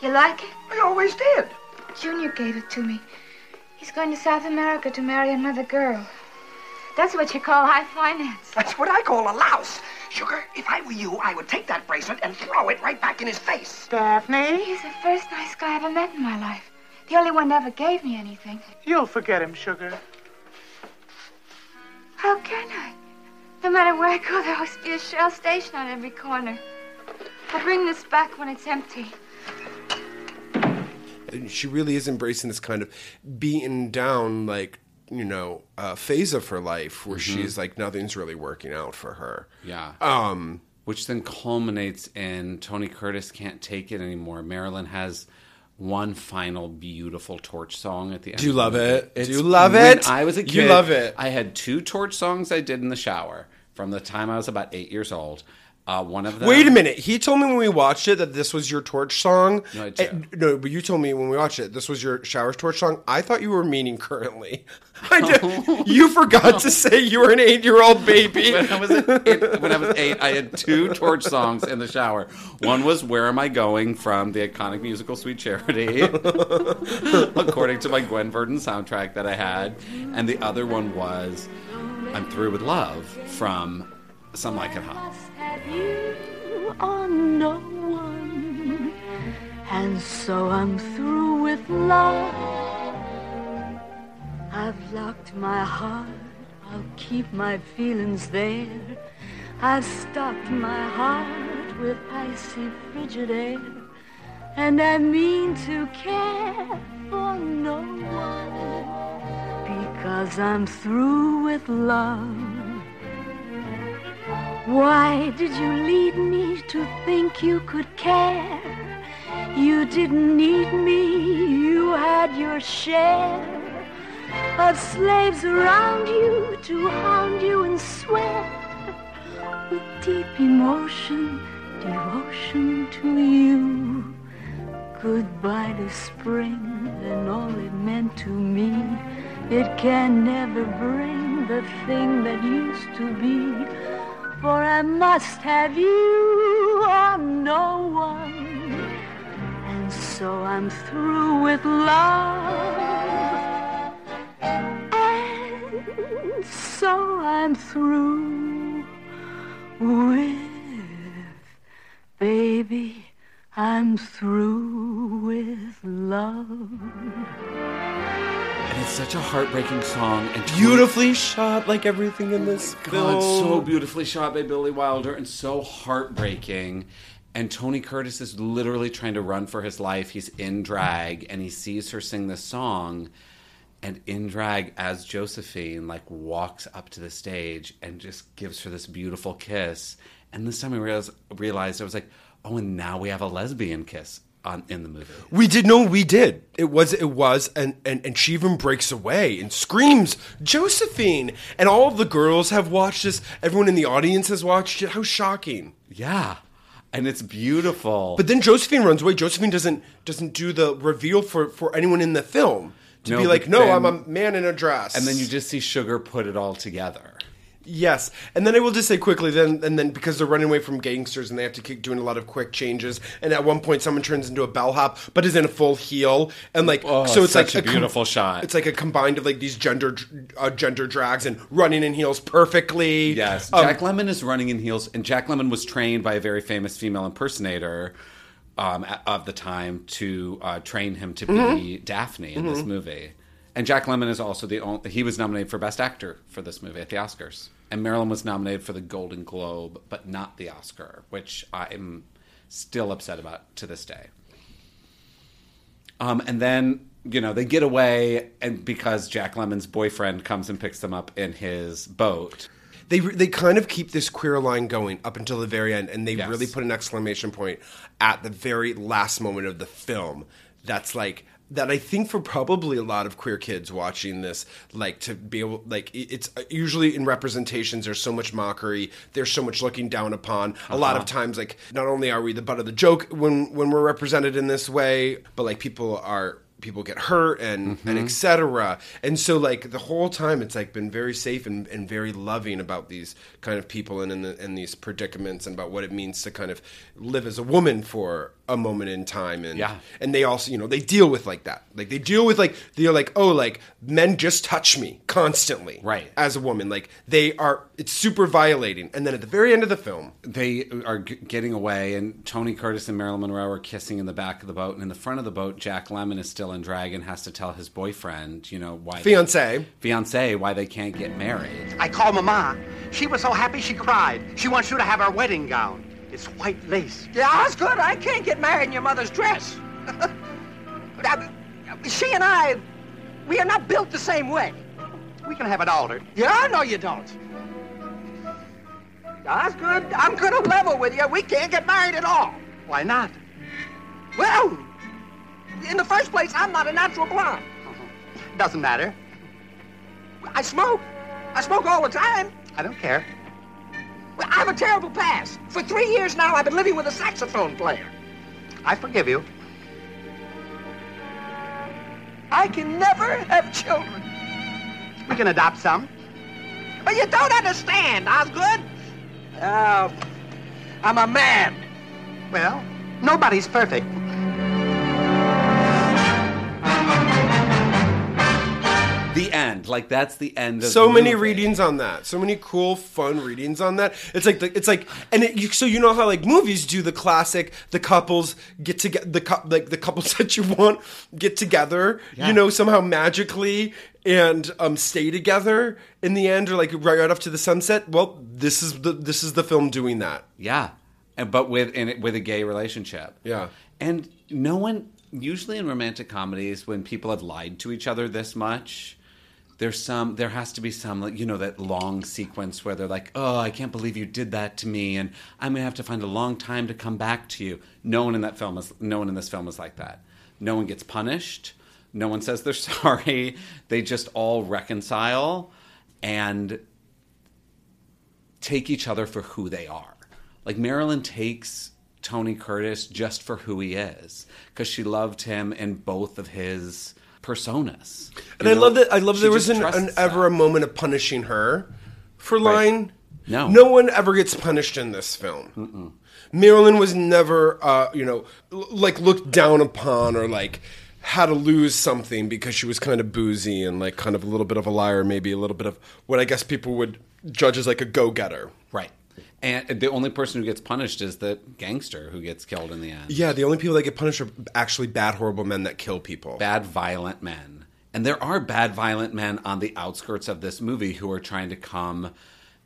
You like it? I always did. Junior gave it to me. He's going to South America to marry another girl. That's what you call high finance. That's what I call a louse. Sugar, if I were you, I would take that bracelet and throw it right back in his face. Daphne? He's the first nice guy I ever met in my life. The only one that ever gave me anything. You'll forget him, Sugar. How can I? No matter where I go, there always be a shell station on every corner. I'll bring this back when it's empty. and she really is embracing this kind of beaten down like you know uh, phase of her life where Mhm. she's like nothing's really working out for her Yeah. Um, which then culminates in Tony Curtis can't take it anymore. Marilyn has one final beautiful torch song at the end. Do you love it? Do you love when it? I was a kid. You love it. I had two torch songs I did in the shower from the time I was about eight years old. Uh, one of them. Wait a minute. He told me when we watched it that this was your torch song. No, I Eh, no, but you told me when we watched it this was your shower torch song. I thought you were meaning currently. I did, you forgot to say you were an eight-year-old baby. when I was eight, when I was eight, I had two torch songs in the shower. One was "Where Am I Going" from the iconic musical "Sweet Charity," according to my Gwen Verdon soundtrack that I had, and the other one was "I'm Through with Love" from "Some Like It Hot." have you on no one. And so I'm through with love. I've locked my heart, I'll keep my feelings there. I've stopped my heart with icy frigid air. And I mean to care for no one. Because I'm through with love. Why did you lead me to think you could care? You didn't need me, you had your share of slaves around you to hound you and swear with deep emotion, devotion to you. Goodbye to spring and all it meant to me. It can never bring the thing that used to be. For I must have you or no one. And so I'm through with love. And so I'm through with baby. I'm through with love. It's such a heartbreaking song and Beautifully shot, like everything in this oh God, film. so beautifully shot by Billy Wilder and so heartbreaking. And Tony Curtis is literally trying to run for his life. He's in drag and he sees her sing this song. And in drag, as Josephine, like walks up to the stage and just gives her this beautiful kiss. And this time I realized, realized I was like, oh, and now we have a lesbian kiss on in the movie. We did no, we did. It was it was and and and she even breaks away and screams Josephine, and all of the girls have watched this. Everyone in the audience has watched it. How shocking! Yeah, and it's beautiful. But then Josephine runs away. Josephine doesn't doesn't do the reveal for for anyone in the film to No, be like, no, then- I'm a man in a dress. And then you just see Sugar put it all together. Yes, and then I will just say quickly, then and then because they're running away from gangsters and they have to keep doing a lot of quick changes, and at one point someone turns into a bellhop but is in a full heel, and like Oh, so it's such like a beautiful shot. It's like a combined of like these gender uh, gender drags and running in heels perfectly. Yes, Um, Jack Lemmon is running in heels, and Jack Lemmon was trained by a very famous female impersonator um, of the time to uh, train him to be Mhm. Daphne in this Mhm. movie. And Jack Lemmon is also the only, he was nominated for Best Actor for this movie at the Oscars. And Marilyn was nominated for the Golden Globe, but not the Oscar, which I'm still upset about to this day. Um, and then you know they get away, and because Jack Lemmon's boyfriend comes and picks them up in his boat. they they kind of keep this queer line going up until the very end, and they Yes. really put an exclamation point at the very last moment of the film. That's like that. I think for probably a lot of queer kids watching this, like to be able, like it's uh, usually in representations. There's so much mockery. There's so much looking down upon. A lot of Uh-huh. times, like not only are we the butt of the joke when when we're represented in this way, but like people are people get hurt and and Mhm. etc. And so like the whole time it's like been very safe and, and very loving about these kind of people and in, the, in these predicaments and about what it means to kind of live as a woman for a moment in time and Yeah. and they also you know they deal with like that like they deal with like they're like oh like men just touch me constantly Right. as a woman like they are it's super violating and then at the very end of the film they are g- getting away, and Tony Curtis and Marilyn Monroe are kissing in the back of the boat, and in the front of the boat, Jack Lemmon is still in drag and has to tell his boyfriend, you know, why Fiancé. fiance, why they can't get married. I called Mama. She was so happy she cried. She wants you to have her wedding gown. It's white lace. Yeah, that's good. I can't get married in your mother's dress. She and I, we are not built the same way. We can have it altered. Yeah, no, you don't. That's good. I'm gonna level with you. We can't get married at all. Why not? Well, in the first place, I'm not a natural blonde. Uh-huh. Doesn't matter. I smoke. I smoke all the time. I don't care. I have a terrible past. For three years now, I've been living with a saxophone player. I forgive you. I can never have children. We can adopt some. But you don't understand, Osgood. Uh, I'm a man. Well, nobody's perfect. The end, like that's the end. of so the many movie. readings on that so many cool fun readings on that it's like the, it's like and it, you, so you know how like movies do the classic the couples get together the like the couples that you want get together Yeah. you know somehow magically and um stay together in the end or like right, right off to the sunset well this is the this is the film doing that Yeah, and but with in it with a gay relationship. Yeah. and no one usually in romantic comedies when people have lied to each other this much. There's some. There has to be some, like you know, that long sequence where they're like, "Oh, I can't believe you did that to me," and I'm gonna have to find a long time to come back to you. No one in that film is. No one in this film is like that. No one gets punished. No one says they're sorry. They just all reconcile, and take each other for who they are. Like Marilyn takes Tony Curtis just for who he is because she loved him in both of his personas. and You i love that i love she there was just an, an ever a moment of punishing her for Right. lying No. no one ever gets punished in this film Marilyn was never, uh, you know, l- like looked down upon or like had to lose something because she was kind of boozy and like kind of a little bit of a liar, maybe a little bit of what I guess people would judge as like a go getter. Right. And the only person who gets punished is the gangster who gets killed in the end. Yeah, the only people that get punished are actually bad, horrible men that kill people. Bad, violent men. And there are bad, violent men on the outskirts of this movie who are trying to come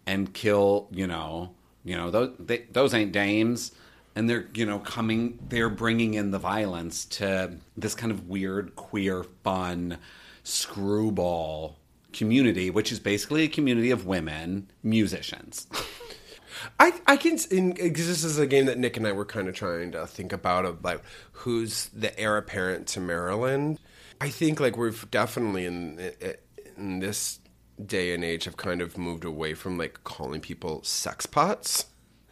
and kill, you know, you know, those, they, those ain't dames. And they're, you know, coming, they're bringing in the violence to this kind of weird, queer, fun screwball community, which is basically a community of women musicians. I I can because this is a game that Nick and I were kind of trying to think about of like who's the heir apparent to Marilyn. I think like we've definitely in in this day and age have kind of moved away from like calling people sex pots.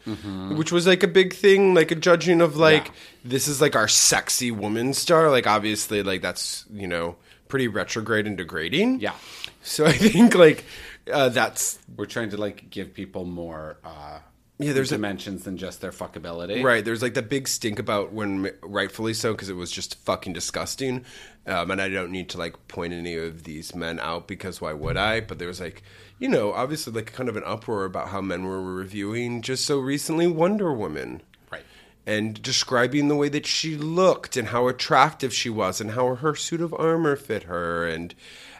Mm-hmm. Which was like a big thing, like a judging of like this is like our sexy woman star. Like obviously, like that's you know pretty retrograde and degrading. Yeah. So I think like uh, that's We're trying to like give people more uh, Yeah, there's a- dimensions than just their fuckability. Right. There's like the big stink about when, rightfully so, because it was just fucking disgusting. Um, and I don't need to like point any of these men out because why would I? But there was like, you know, obviously like kind of an uproar about how men were reviewing just so recently Wonder Woman. Right. And describing the way that she looked and how attractive she was and how her suit of armor fit her and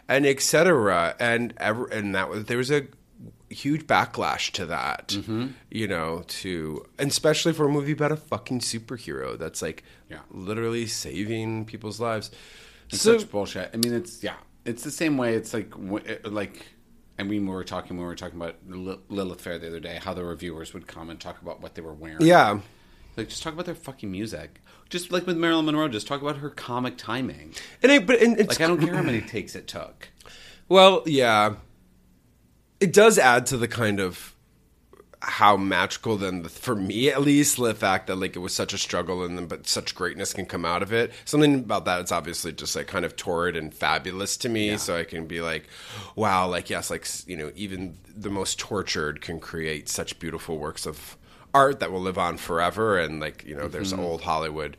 and etc. And ever and that was there was a huge backlash to that. Mm-hmm. You know, to and especially for a movie about a fucking superhero that's like Yeah. literally saving people's lives. It's so such bullshit. I mean, it's yeah, it's the same way. It's like like. I mean, we were talking when we were talking about Li- Lilith Fair the other day, how the reviewers would come and talk about what they were wearing. yeah. like just talk about their fucking music. Just like with Marilyn Monroe, just talk about her comic timing. And I, but and it's Like I don't care how many takes it took. Well, yeah. It does add to the kind of how magical then for me at least the fact that like it was such a struggle and then but such greatness can come out of it something about that it's obviously just like kind of torrid and fabulous to me so i can be like wow like yes like you know even the most tortured can create such beautiful works of art that will live on forever and like you know there's mm-hmm. old hollywood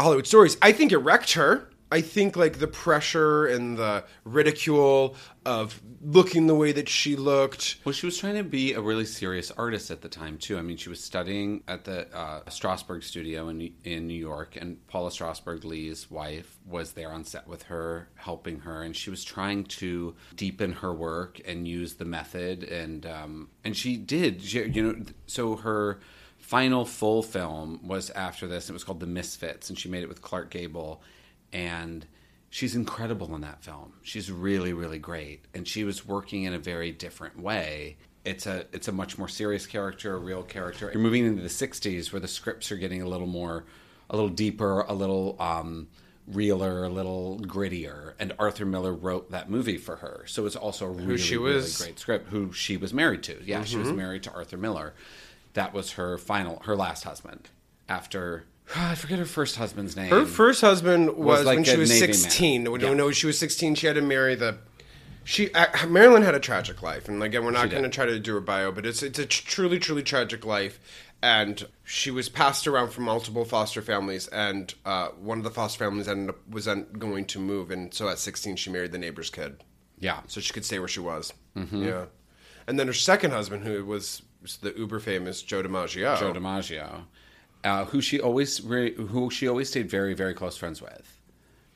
Hollywood stories. I think it wrecked her. I think like the pressure and the ridicule of looking the way that she looked. Well, she was trying to be a really serious artist at the time too. I mean, she was studying at the uh, Strasberg studio in in New York, and Paula Strasberg, Lee's wife, was there on set with her, helping her, and she was trying to deepen her work and use the method, and um, and she did. She, you know, so her final full film was after this. It was called The Misfits, and she made it with Clark Gable, and she's incredible in that film. She's really, really great, and she was working in a very different way. It's a it's a much more serious character, a real character. You're moving into the '60s where the scripts are getting a little more, a little deeper, a little um, realer, a little grittier. And Arthur Miller wrote that movie for her, so it's also a really, she really great script. Who she was married to? Yeah, she was Mhm. married to Arthur Miller. That was her final, her last husband. After I forget her first husband's name. Her first husband was, like when she was Navy man. 16. When, Yeah. when she was 16, she had to marry the. She uh, Marilyn had a tragic life, and again, we're not going to try to do a bio, but it's it's a truly, truly tragic life. And she was passed around from multiple foster families, and uh, one of the foster families ended up was going to move, and so at 16, she married the neighbor's kid. Yeah. so she could stay where she was. Mhm. Yeah, and then her second husband, who was, was the uber famous Joe DiMaggio. Joe DiMaggio, uh, who she always re- who she always stayed very very close friends with.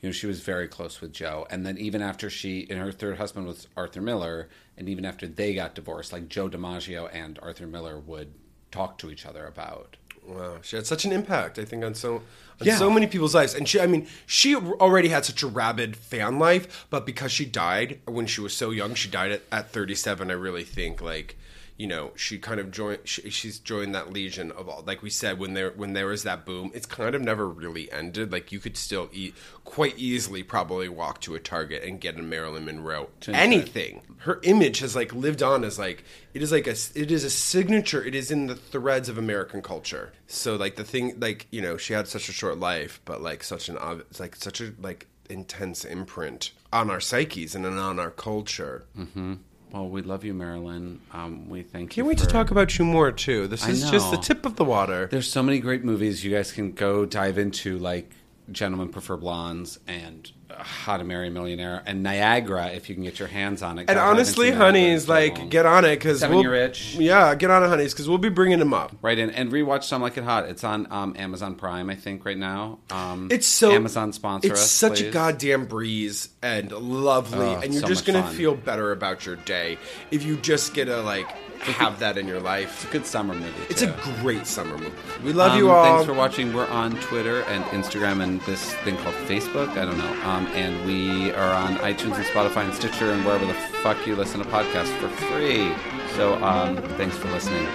You know, she was very close with Joe, and then even after she and her third husband was Arthur Miller, and even after they got divorced, like Joe DiMaggio and Arthur Miller would talk to each other about. Wow, she had such an impact, I think, on so on Yeah. so many people's lives. And she, I mean, she already had such a rabid fan life, but because she died when she was so young, she died at, at 37. I really think, like, you know, she kind of joined. She, she's joined that legion of all. Like we said, when there when there was that boom, it's kind of never really ended. Like you could still eat quite easily, probably walk to a Target and get a Marilyn Monroe anything. Her image has like lived on as like it is like a it is a signature. It is in the threads of American culture. So like the thing like you know she had such a short life, but like such an it's like such a like intense imprint on our psyches and on our culture. Mm-hmm. Well, we love you, Marilyn. Um, we thank you. Can't wait to talk about you more too. This I is just the tip of the water. There's so many great movies you guys can go dive into, like Gentlemen Prefer Blondes and How to Marry a Millionaire and Niagara, if you can get your hands on it. And honestly, seen Niagara in honeys, like long. get on it because Seven we'll, Year Itch. Yeah, get on it, honeys, because we'll be bringing them up. Right in and rewatch Some Like It Hot. It's on um, Amazon Prime, I think, right now. Um, It's so Amazon sponsor It's us, such a goddamn breeze and lovely, Oh, and you're so just gonna fun. feel better about your day if you just get a like have that in your life. It's a good summer movie. It's too. a great summer movie. We love Um, you all. Thanks for watching. We're on Twitter and Instagram and this thing called Facebook. I don't know. Um, and we are on iTunes and Spotify and Stitcher and wherever the fuck you listen to podcasts for free. So um, thanks for listening.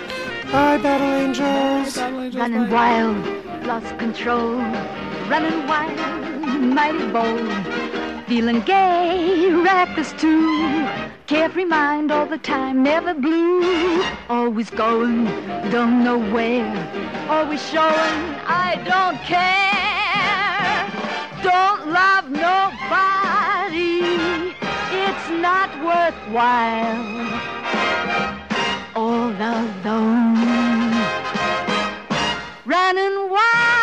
Bye, Battle Angels. Running wild, lost control. Running wild, mighty bold. Feeling gay, reckless too. Carefree mind all the time, never blue. Always going, don't know where. Always showing, I don't care. Don't love nobody. It's not worthwhile. All alone, running wild.